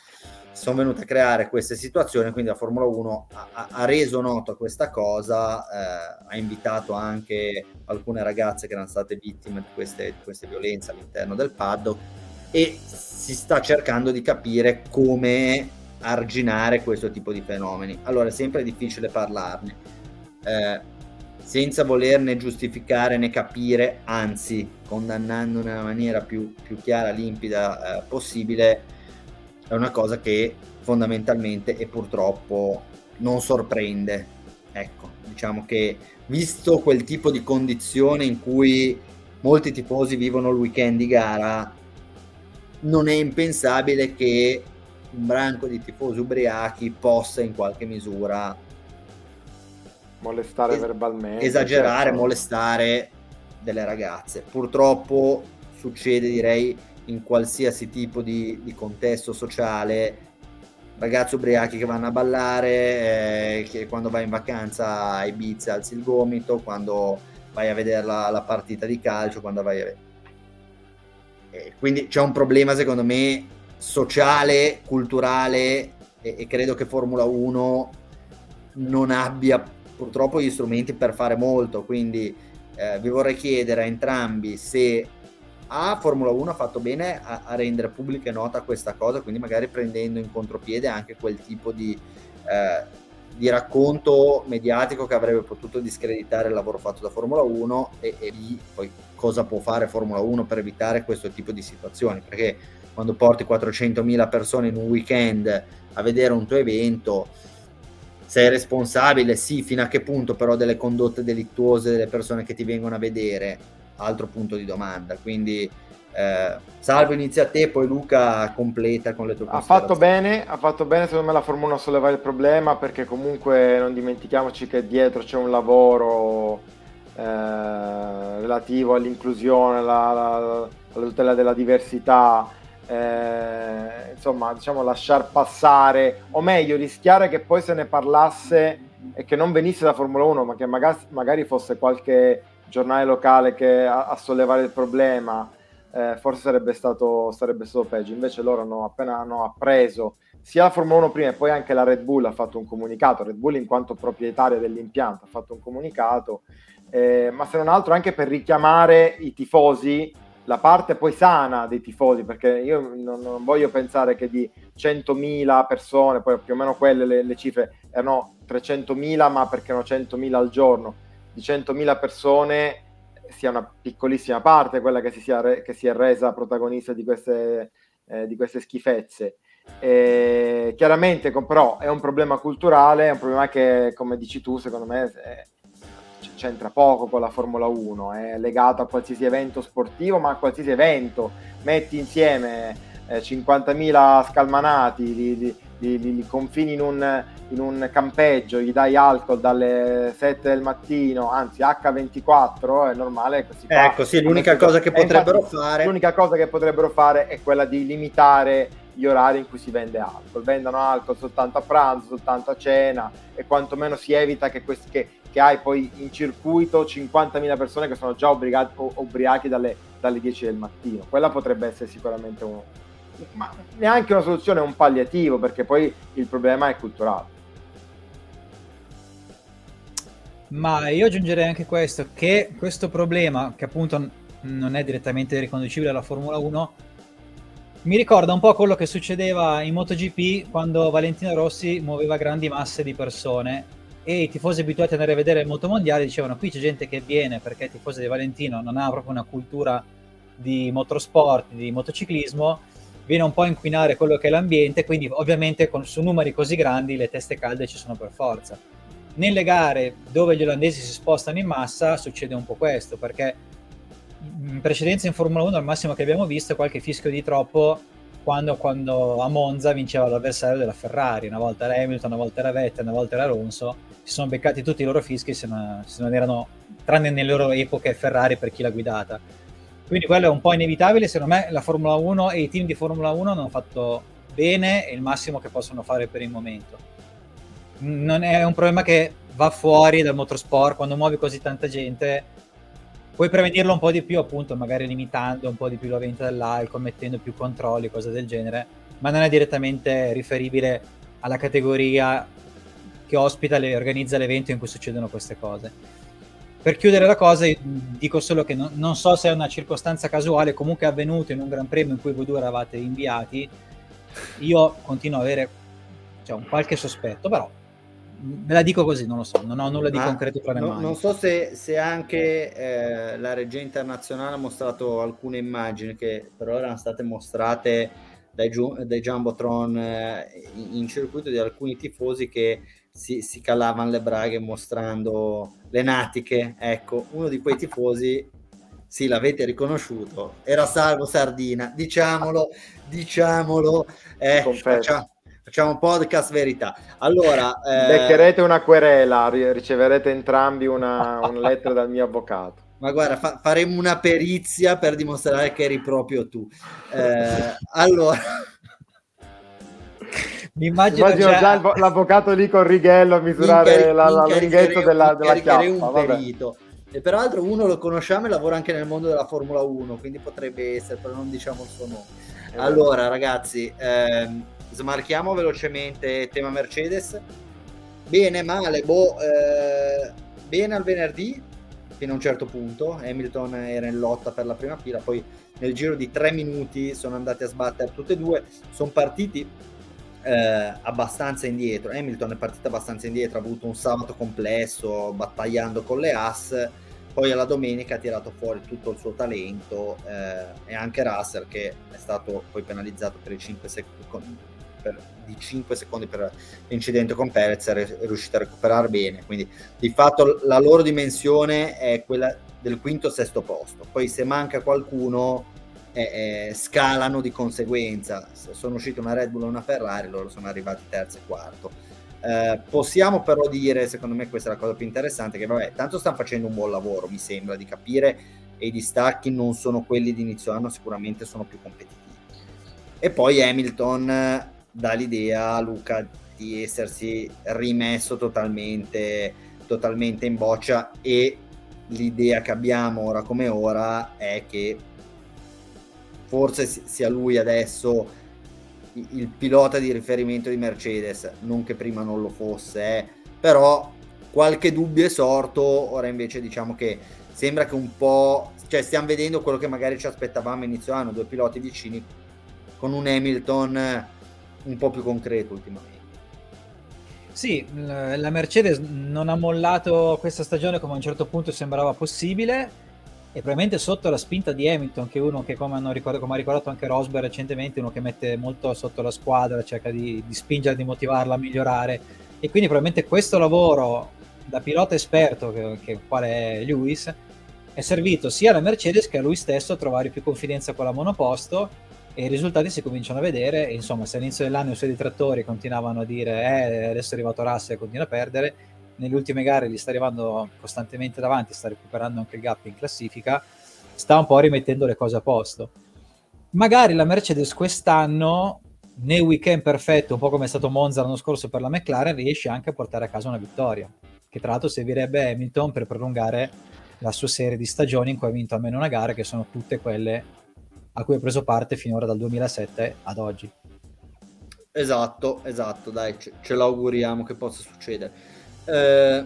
Sono venute a creare queste situazioni, quindi la Formula 1 ha, ha reso noto questa cosa, eh, ha invitato anche alcune ragazze che erano state vittime di queste, di queste violenze all'interno del paddock e si sta cercando di capire come arginare questo tipo di fenomeni. Allora è sempre difficile parlarne. Eh, senza volerne giustificare né capire, anzi condannando nella maniera più, più chiara, limpida eh, possibile, è una cosa che fondamentalmente e purtroppo non sorprende. Ecco, diciamo che visto quel tipo di condizione in cui molti tifosi vivono il weekend di gara, non è impensabile che un branco di tifosi ubriachi possa in qualche misura molestare es- verbalmente, esagerare, certo. molestare delle ragazze. Purtroppo succede, direi, in qualsiasi tipo di, di contesto sociale. Ragazzi ubriachi che vanno a ballare, eh, che quando vai in vacanza a Ibiza alzi il gomito, quando vai a vedere la, la partita di calcio, quando vai a... Eh, quindi c'è un problema secondo me sociale, culturale e, e credo che Formula 1 non abbia purtroppo gli strumenti per fare molto, quindi eh, vi vorrei chiedere a entrambi se A Formula 1 ha fatto bene a, a, rendere pubblica e nota questa cosa, quindi magari prendendo in contropiede anche quel tipo di, eh, di racconto mediatico che avrebbe potuto discreditare il lavoro fatto da Formula 1 e, e poi cosa può fare Formula 1 per evitare questo tipo di situazioni, perché quando porti 400.000 persone in un weekend a vedere un tuo evento sei responsabile, sì, fino a che punto però delle condotte delittuose delle persone che ti vengono a vedere, altro punto di domanda. Quindi eh, salvo inizia a te, poi Luca completa con le tue ha fatto bene, ha fatto bene secondo me la Formula 1 a sollevare il problema perché comunque non dimentichiamoci che dietro c'è un lavoro eh, relativo all'inclusione, alla, alla, alla tutela della diversità eh, insomma, diciamo, lasciar passare, o meglio, rischiare che poi se ne parlasse e che non venisse da Formula 1, ma che magari, magari fosse qualche giornale locale che a, a sollevare il problema, eh, forse sarebbe stato, sarebbe stato peggio. Invece loro hanno appena hanno appreso sia la Formula 1 prima e poi anche la Red Bull ha fatto un comunicato. Red Bull, in quanto proprietaria dell'impianto, ha fatto un comunicato, eh, ma se non altro anche per richiamare i tifosi la parte poi sana dei tifosi, perché io non, non voglio pensare che di 100.000 persone, poi più o meno quelle le, le cifre erano 300.000, ma perché erano 100.000 al giorno, di 100.000 persone sia una piccolissima parte quella che si, sia re, che si è resa protagonista di queste, eh, di queste schifezze. E chiaramente però è un problema culturale, è un problema che, come dici tu, secondo me è, c'entra poco con la Formula 1, è legato a qualsiasi evento sportivo, ma a qualsiasi evento. Metti insieme eh, 50.000 scalmanati, li, li, li, li confini in un, in un, campeggio, gli dai alcol dalle 7 del mattino, anzi H24, è normale così. Ecco, sì, l'unica cosa che potrebbero infatti, fare... L'unica cosa che potrebbero fare è quella di limitare gli orari in cui si vende alcol. Vendono alcol soltanto a pranzo, soltanto a cena e quantomeno si evita che, questi, che, che hai poi in circuito 50.000 persone che sono già obbligati, ubriachi dalle, dalle 10 del mattino. Quella potrebbe essere sicuramente uno, ma neanche una soluzione, un palliativo, perché poi il problema è culturale. Ma io aggiungerei anche questo, che questo problema, che appunto non è direttamente riconducibile alla Formula 1, mi ricorda un po' quello che succedeva in MotoGP quando Valentino Rossi muoveva grandi masse di persone e i tifosi abituati ad andare a vedere il motomondiale dicevano qui c'è gente che viene perché i tifosi di Valentino non ha proprio una cultura di motorsport, di motociclismo, viene un po' a inquinare quello che è l'ambiente, quindi ovviamente con, su numeri così grandi le teste calde ci sono per forza. Nelle gare dove gli olandesi si spostano in massa succede un po' questo, perché in precedenza in Formula 1 al massimo che abbiamo visto è qualche fischio di troppo quando, quando, a Monza vinceva l'avversario della Ferrari, una volta era Hamilton, una volta era Vettel, una volta era Alonso, si sono beccati tutti i loro fischi se non, se non erano, tranne nelle loro epoche Ferrari per chi l'ha guidata. Quindi quello è un po' inevitabile, secondo me la Formula 1 e i team di Formula 1 hanno fatto bene e il massimo che possono fare per il momento. Non è un problema che va fuori dal motorsport, quando muovi così tanta gente puoi prevenirlo un po' di più, appunto, magari limitando un po' di più la vendita dell'alcol, mettendo più controlli, cose del genere, ma non è direttamente riferibile alla categoria che ospita e organizza l'evento in cui succedono queste cose. Per chiudere la cosa, dico solo che non, non so se è una circostanza casuale, comunque è avvenuto in un Gran Premio in cui voi due eravate inviati. Io continuo ad avere cioè, un qualche sospetto, però Ve la dico così, non lo so, non ho nulla di Ma concreto tra le no, mani. Non so se, se anche eh, la regia internazionale ha mostrato alcune immagini che per ora erano state mostrate dai, dai Jumbotron eh, in circuito di alcuni tifosi che si, si, calavano le braghe mostrando le natiche. Ecco, uno di quei tifosi Sì, l'avete riconosciuto. Era Salvo Sardina. Diciamolo, diciamolo. Eh, facciamo, facciamo, un podcast verità. Allora... Eh... Beccherete una querela, riceverete entrambi una, una lettera dal mio avvocato. Ma guarda, fa- faremo una perizia per dimostrare che eri proprio tu. Eh, allora... Mi immagino, immagino già... già l'avvocato lì con righello a misurare incari- la, la lunghezza della, della chiappa. un perito. E peraltro uno lo conosciamo e lavora anche nel mondo della Formula 1, quindi potrebbe essere, però non diciamo il suo nome. Allora ragazzi, ehm, smarchiamo velocemente tema Mercedes. Bene, male, boh, eh, bene al venerdì, fino a un certo punto. Hamilton era in lotta per la prima fila, poi nel giro di tre minuti sono andati a sbattere tutte e due, sono partiti eh, abbastanza indietro. Hamilton è partito abbastanza indietro, ha avuto un sabato complesso, battagliando con le As poi alla domenica ha tirato fuori tutto il suo talento eh, e anche Russell che è stato poi penalizzato per i 5 secondi per, di 5 secondi per l'incidente con Perez è riuscito a recuperare bene quindi di fatto la loro dimensione è quella del quinto sesto posto. Poi se manca qualcuno eh, eh, scalano di conseguenza. Se sono usciti una Red Bull e una Ferrari loro sono arrivati terzo e quarto. Eh, possiamo però dire, secondo me questa è la cosa più interessante, che vabbè, tanto stanno facendo un buon lavoro, mi sembra di capire, e i distacchi non sono quelli di inizio anno, sicuramente sono più competitivi. E poi Hamilton dà l'idea a Luca di essersi rimesso totalmente, totalmente in boccia e l'idea che abbiamo ora come ora è che forse sia lui adesso il pilota di riferimento di Mercedes, non che prima non lo fosse, eh, però qualche dubbio è sorto, ora invece diciamo che sembra che un po', cioè stiamo vedendo quello che magari ci aspettavamo inizio anno, due piloti vicini con un Hamilton un po' più concreto ultimamente. Sì, la Mercedes non ha mollato questa stagione come a un certo punto sembrava possibile e probabilmente sotto la spinta di Hamilton, che è uno che come, ricordato, come ha ricordato anche Rosberg recentemente, uno che mette molto sotto la squadra, cerca di, di spingere, di motivarla a migliorare. E quindi probabilmente questo lavoro da pilota esperto, che, che quale è Lewis, è servito sia alla Mercedes che a lui stesso a trovare più confidenza con la monoposto e i risultati si cominciano a vedere. E insomma, se all'inizio dell'anno i suoi detrattori continuavano a dire eh, adesso è arrivato Russell e continua a perdere, nelle ultime gare gli sta arrivando costantemente davanti, sta recuperando anche il gap in classifica, sta un po' rimettendo le cose a posto. Magari la Mercedes quest'anno, nel weekend perfetto, un po' come è stato Monza l'anno scorso per la McLaren, riesce anche a portare a casa una vittoria, che tra l'altro servirebbe a Hamilton per prolungare la sua serie di stagioni in cui ha vinto almeno una gara, che sono tutte quelle a cui ha preso parte finora dal 2007 ad oggi. Esatto, esatto, dai, ce, ce l'auguriamo che possa succedere. Eh,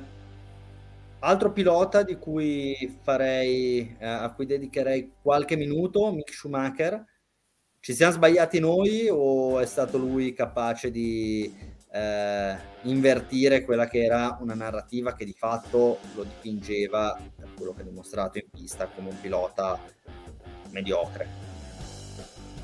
altro pilota di cui farei, eh, a cui dedicherei qualche minuto, Mick Schumacher. Ci siamo sbagliati noi o è stato lui capace di eh, invertire quella che era una narrativa che di fatto lo dipingeva, per quello che ha dimostrato in pista, come un pilota mediocre?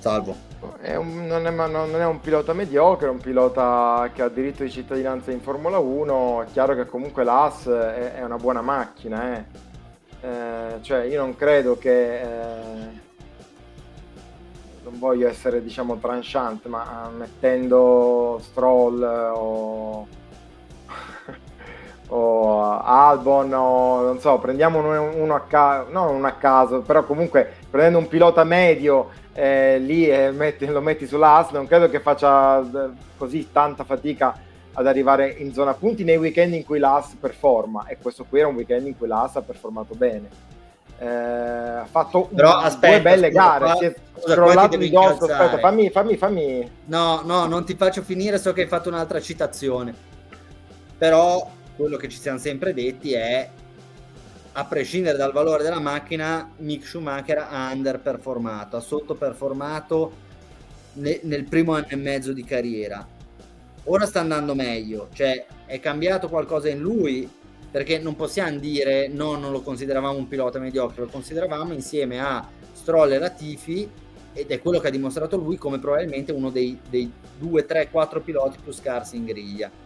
Salvo. È un, non, è, non, è, un pilota mediocre, è un pilota che ha diritto di cittadinanza in Formula 1. È chiaro che comunque l'AS è, è una buona macchina. Eh. Eh, cioè, io non credo che. Eh, non voglio essere, diciamo, tranchant, ma mettendo Stroll o, o Albon o non so, prendiamo uno a caso, non uno a caso, però comunque prendendo un pilota medio eh, lì e metti, lo metti sull'AS, non credo che faccia eh, così tanta fatica ad arrivare in zona punti nei weekend in cui l'AS performa e questo qui era un weekend in cui l'AS ha performato bene. Eh, ha fatto Però, un, aspetta, due belle scusa, gare, qua, si è scrollato di dosso. Aspetta, fammi, fammi, fammi. No, no, non ti faccio finire, so che hai fatto un'altra citazione. Però quello che ci siamo sempre detti è a prescindere dal valore della macchina, Mick Schumacher ha underperformato, ha sottoperformato ne, nel primo anno e mezzo di carriera. Ora sta andando meglio, cioè è cambiato qualcosa in lui, perché non possiamo dire no, non lo consideravamo un pilota mediocre, lo consideravamo insieme a Stroll e Latifi ed è quello che ha dimostrato lui come probabilmente uno dei, dei 2, 3, 4 piloti più scarsi in griglia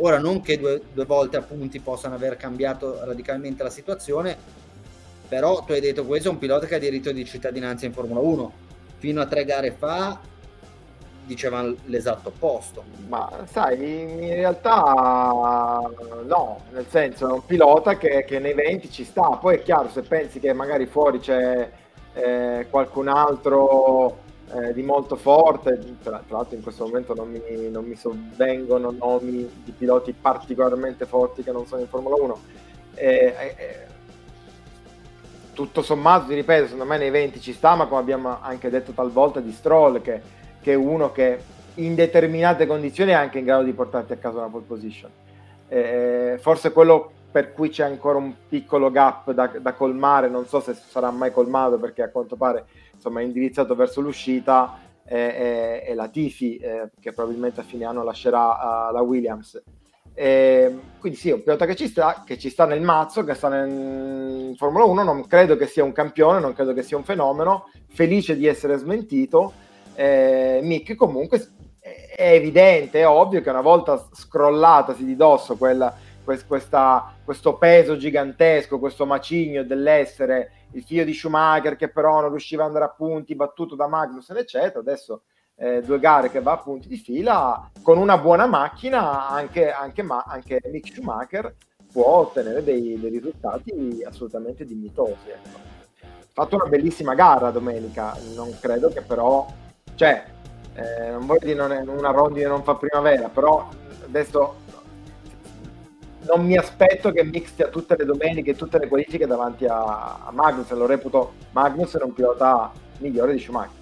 Ora non che due, due volte a punti possano aver cambiato radicalmente la situazione, però tu hai detto questo è un pilota che ha diritto di cittadinanza in Formula 1. Fino a tre gare fa dicevano l'esatto opposto. Ma sai, in realtà no, nel senso è un pilota che, che nei 20 ci sta, poi è chiaro se pensi che magari fuori c'è eh, qualcun altro eh, di molto forte, tra, tra, l'altro in questo momento non mi, non mi sovvengono nomi di piloti particolarmente forti che non sono in Formula 1. Eh, eh, tutto sommato, ti ripeto, secondo me nei 20 ci sta, ma come abbiamo anche detto talvolta di Stroll, che, che è uno che in determinate condizioni è anche in grado di portarti a casa una pole position. Eh, forse quello per cui c'è ancora un piccolo gap da, da, colmare, non so se sarà mai colmato perché a quanto pare insomma, indirizzato verso l'uscita, è, è, è la Tifi eh, che probabilmente a fine anno lascerà uh, la Williams. Eh, quindi sì, un pilota che ci sta, che ci sta nel mazzo, che sta nel Formula 1, non credo che sia un campione, non credo che sia un fenomeno, felice di essere smentito. Eh, Mick comunque è evidente, è ovvio che una volta scrollatasi di dosso quella, questa, questo peso gigantesco, questo macigno dell'essere il figlio di Schumacher che però non riusciva ad andare a punti, battuto da Magnussen, eccetera, adesso eh, due gare che va a punti di fila, con una buona macchina anche, anche, ma, anche Mick Schumacher può ottenere dei, dei risultati assolutamente dignitosi. Ecco. Fatto una bellissima gara domenica, non credo che però, cioè, eh, non voglio dire non una rondine non fa primavera, però adesso non mi aspetto che Mick stia tutte le domeniche, tutte le qualifiche davanti a, a Magnus, lo reputo Magnus è un pilota migliore di Schumacher.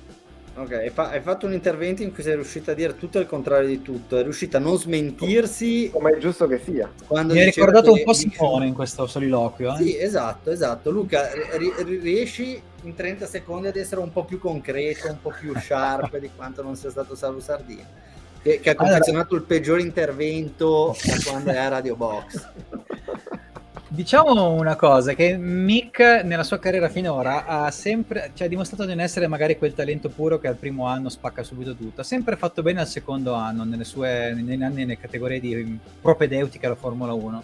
Ok, hai, fa- hai, fatto un intervento in cui sei riuscito a dire tutto il contrario di tutto, è riuscito a non smentirsi. Come è giusto che sia. Mi hai ricordato un po' Simone in questo soliloquio. Eh? Sì, esatto, esatto. Luca, ri- riesci in 30 secondi ad essere un po' più concreto, un po' più sharp di quanto non sia stato Salvo Sardini, che, che ha confezionato allora... il peggior intervento da quando è a Radio Box. Diciamo una cosa, che Mick nella sua carriera finora ha sempre, cioè, ha dimostrato di non essere magari quel talento puro che al primo anno spacca subito tutto, ha sempre fatto bene al secondo anno, nelle sue, negli anni nelle categorie di propedeutiche alla Formula 1.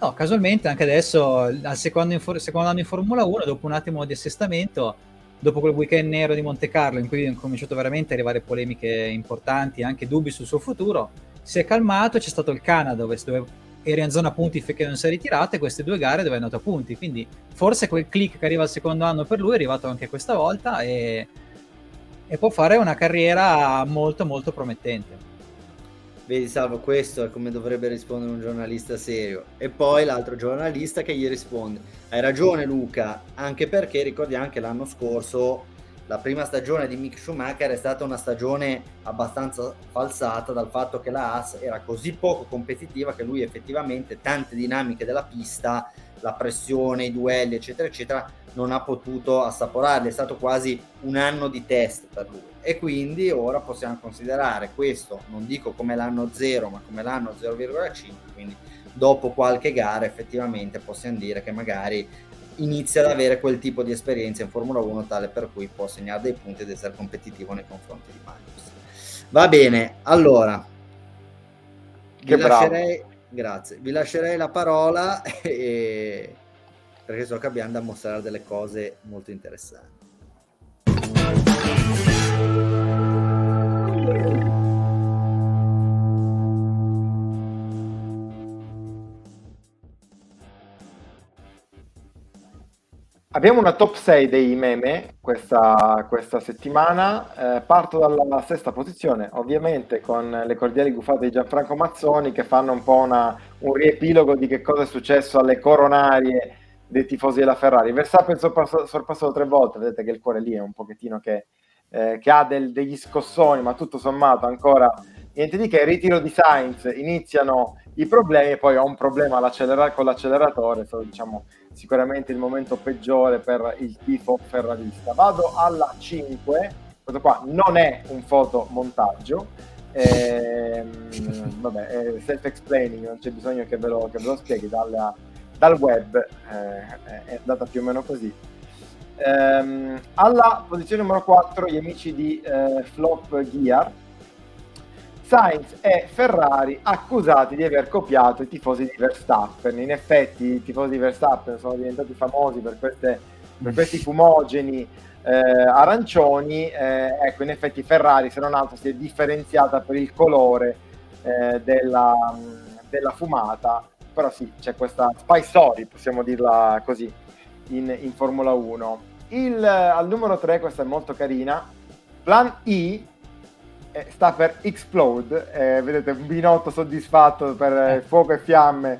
No, casualmente anche adesso, al secondo, for- secondo anno in Formula 1, dopo un attimo di assestamento, dopo quel weekend nero di Monte Carlo in cui hanno cominciato veramente a arrivare polemiche importanti, anche dubbi sul suo futuro, si è calmato, c'è stato il Canada dove, dove era in zona punti finché non si è ritirato e queste due gare dove è andato a punti. Quindi forse quel click che arriva al secondo anno per lui è arrivato anche questa volta e, e può fare una carriera molto molto promettente. Vedi Salvo, questo è come dovrebbe rispondere un giornalista serio. E poi l'altro giornalista che gli risponde, hai ragione Luca, anche perché ricordiamo che l'anno scorso la prima stagione di Mick Schumacher è stata una stagione abbastanza falsata dal fatto che la Haas era così poco competitiva che lui effettivamente tante dinamiche della pista, la pressione, i duelli, eccetera, eccetera, non ha potuto assaporarli. È stato quasi un anno di test per lui. E quindi ora possiamo considerare questo, non dico come l'anno 0, ma come l'anno 0,5, quindi dopo qualche gara effettivamente possiamo dire che magari inizia ad avere quel tipo di esperienza in Formula 1 tale per cui può segnare dei punti ed essere competitivo nei confronti di Magnus. Va bene, allora vi lascerei, grazie, vi lascerei la parola e, perché so che abbiamo da mostrare delle cose molto interessanti. Abbiamo una top 6 dei meme questa, questa settimana. Eh, parto dalla sesta posizione, ovviamente con le cordiali gufate di Gianfranco Mazzoni che fanno un po' una, un riepilogo di che cosa è successo alle coronarie dei tifosi della Ferrari. Verstappen sorpassato, sorpassato tre volte, vedete che il cuore lì è un pochettino che, eh, che ha del, degli scossoni, ma tutto sommato ancora niente di che. Ritiro di Sainz iniziano i problemi e poi ho un problema con l'acceleratore, so, diciamo sicuramente il momento peggiore per il tifo ferrarista. Vado alla 5, questo qua non è un fotomontaggio, ehm, vabbè, è self-explaining, non c'è bisogno che ve lo, che ve lo spieghi, dalla, dal web eh, è andata più o meno così. Ehm, alla posizione numero 4 gli amici di eh, Flop Gear, Sainz e Ferrari accusati di aver copiato i tifosi di Verstappen. In effetti i tifosi di Verstappen sono diventati famosi per, queste, per questi fumogeni eh, arancioni. Eh, ecco, in effetti Ferrari, se non altro, si è differenziata per il colore eh, della, della, fumata. Però sì, c'è questa spy story, possiamo dirla così, in, in Formula 1. Il, al numero 3, questa è molto carina, Plan I sta per Explode, eh, vedete un binotto soddisfatto per eh, fuoco e fiamme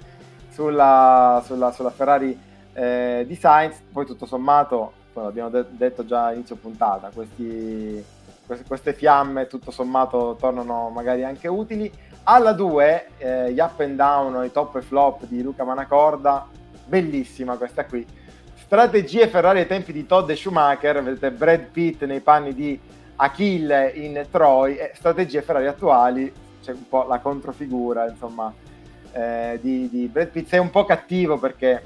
sulla, sulla, sulla Ferrari eh, di Sainz, poi tutto sommato, l'abbiamo de- detto già a inizio puntata, questi, queste, queste, fiamme tutto sommato tornano magari anche utili. Alla 2, eh, gli up and down, i top e flop di Luca Manacorda, bellissima questa qui. Strategie Ferrari ai tempi di Todd e Schumacher, vedete Brad Pitt nei panni di Achille in Troy, e strategie Ferrari attuali, c'è un po' la controfigura, insomma, eh, di, di Brad Pitt. Sei un po' cattivo perché,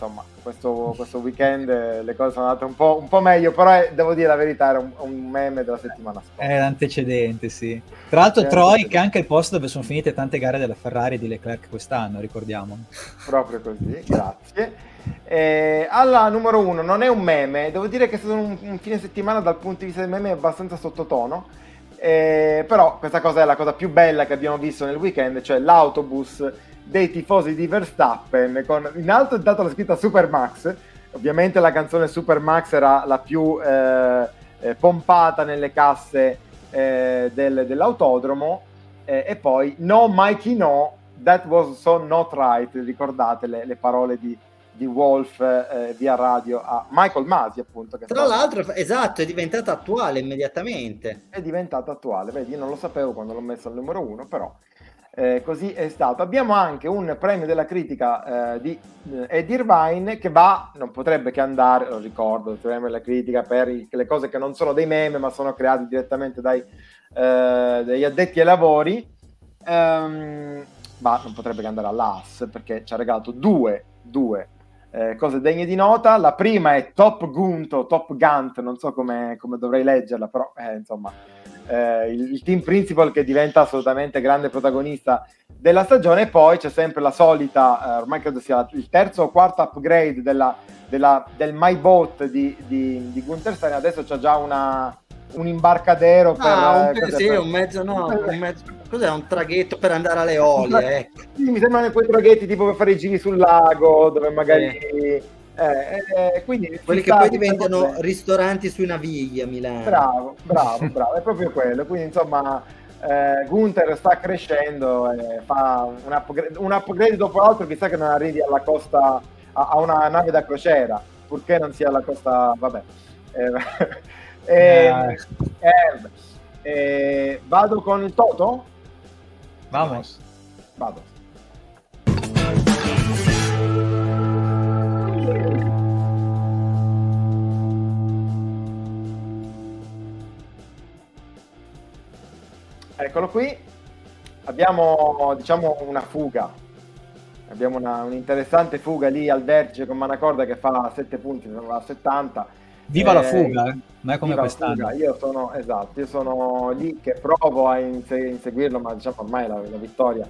insomma, questo, questo weekend le cose sono andate un po', un po meglio, però è, devo dire la verità, era un, un, meme della settimana scorsa. È l'antecedente, sì. Tra l'altro Troy, che è anche il posto dove sono finite tante gare della Ferrari e di Leclerc quest'anno, ricordiamo. Proprio così, grazie. Eh, alla numero uno non è un meme, devo dire che è stato un, un fine settimana dal punto di vista del meme abbastanza sottotono. Eh, però questa cosa è la cosa più bella che abbiamo visto nel weekend, cioè l'autobus dei tifosi di Verstappen con in alto intanto la scritta Supermax. Ovviamente la canzone Supermax era la più eh, eh, pompata nelle casse eh, del, dell'autodromo. Eh, e poi No Mikey No, that was so not right. Ricordate le, le parole di, di Wolf eh, via radio a Michael Masi appunto tra l'altro esatto è diventata attuale immediatamente è diventata attuale vedi io non lo sapevo quando l'ho messo al numero uno però eh, così è stato abbiamo anche un premio della critica eh, di eh, Ed Irvine che va non potrebbe che andare lo ricordo il premio della critica per i, le cose che non sono dei meme ma sono creati direttamente dai, eh, dagli addetti ai lavori um, ma non potrebbe che andare all'AS perché ci ha regalato due, due eh, cose degne di nota. La prima è Top Gunto, Top Gunt, non so come, come dovrei leggerla, però eh, insomma, eh, il, team principal che diventa assolutamente grande protagonista della stagione. E poi c'è sempre la solita, eh, ormai credo sia il terzo o quarto upgrade della, della, del My Boat di, di, di Gunther Stein. Adesso c'è già una, un imbarcadero per... Ah, un, sì, per... un mezzo, no, un mezzo, cos'è un traghetto per andare alle olie? Ecco. Sì, mi sembrano quei traghetti tipo per fare i giri sul lago, dove magari... Eh. Eh, eh, quindi quelli che poi diventano bene. ristoranti sui navigli a Milano. Bravo, bravo, bravo, è proprio quello. Quindi insomma, eh, Gunther sta crescendo e fa un upgrade, un upgrade, dopo l'altro. Chissà che non arrivi alla costa a, a una nave da crociera, purché non sia alla costa. Vabbè, eh, eh, eh, eh, vado con il Toto? Vamos. Vado. Eccolo qui. Abbiamo diciamo una fuga. Abbiamo una, un'interessante fuga lì al vertice con Manacorda che fa 7 punti, a 70 Viva eh, la fuga, eh? non è come quest'anno. Io sono, esatto, io sono lì che provo a inseguirlo, ma diciamo ormai la, la vittoria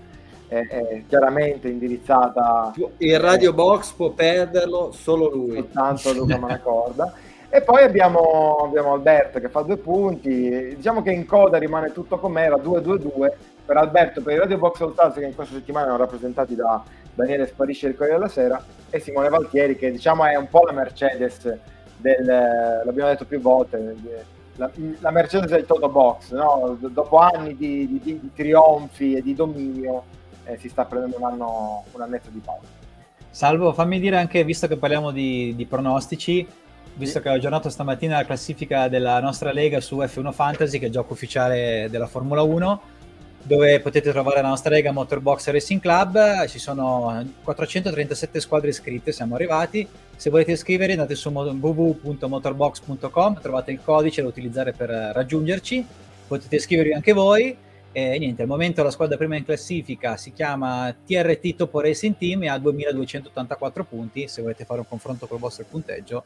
è, è, chiaramente indirizzata. Il radio box può perderlo solo lui. Soltanto Luca Manacorda. e poi abbiamo, abbiamo, Alberto che fa due punti. Diciamo che in coda rimane tutto com'era, 2-2-2 per Alberto, per i radio box Soltanto che in questa settimana erano rappresentati da Daniele Sparisce del Corriere della Sera e Simone Valtieri che diciamo è un po' la Mercedes del, l'abbiamo detto più volte, la, la Mercedes del Toto Box, no? dopo anni di, di, di, trionfi e di dominio eh, si sta prendendo un anno, un annetto di pausa. Salvo, fammi dire anche, visto che parliamo di, di pronostici, visto che ho aggiornato stamattina la classifica della nostra lega su F1 Fantasy, che è il gioco ufficiale della Formula 1, dove potete trovare la nostra lega Motorbox Racing Club. Ci sono 437 squadre iscritte, siamo arrivati. Se volete iscrivervi andate su www.motorbox.com, trovate il codice da utilizzare per raggiungerci. Potete iscrivervi anche voi. E niente, al momento la squadra prima in classifica si chiama TRT Topo Racing Team e ha 2284 punti. Se volete fare un confronto col vostro punteggio,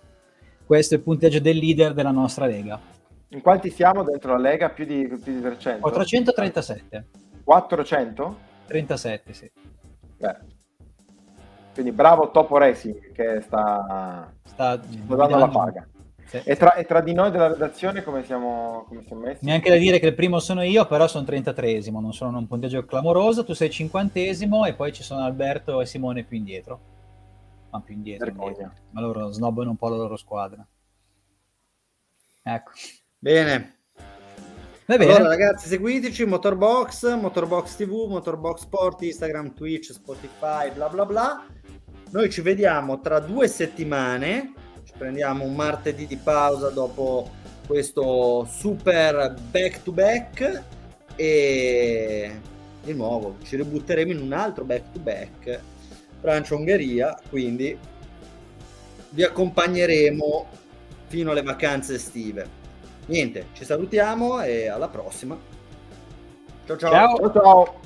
questo è il punteggio del leader della nostra lega. In quanti siamo dentro la Lega? Più di, più di 300? 437. 400? 37, sì. Beh. Quindi bravo Topo Racing che sta, sta, sta dando la paga. Sì. E, tra, e, tra, di noi della redazione come siamo, come siamo messi? Neanche da dire che il primo sono io, però sono 33esimo, non sono un punteggio clamoroso, tu sei 50esimo e poi ci sono Alberto e Simone più indietro. Ma più indietro, indietro. ma loro snobbano un po' la loro squadra. Ecco. Bene. Va bene. Allora ragazzi seguiteci, Motorbox, Motorbox TV, Motorbox Sport, Instagram, Twitch, Spotify, bla bla bla. Noi ci vediamo tra due settimane prendiamo un martedì di pausa dopo questo super back to back e di nuovo ci ributteremo in un altro back to back Francia-Ungheria quindi vi accompagneremo fino alle vacanze estive. Niente ci salutiamo e alla prossima. Ciao ciao, ciao, ciao.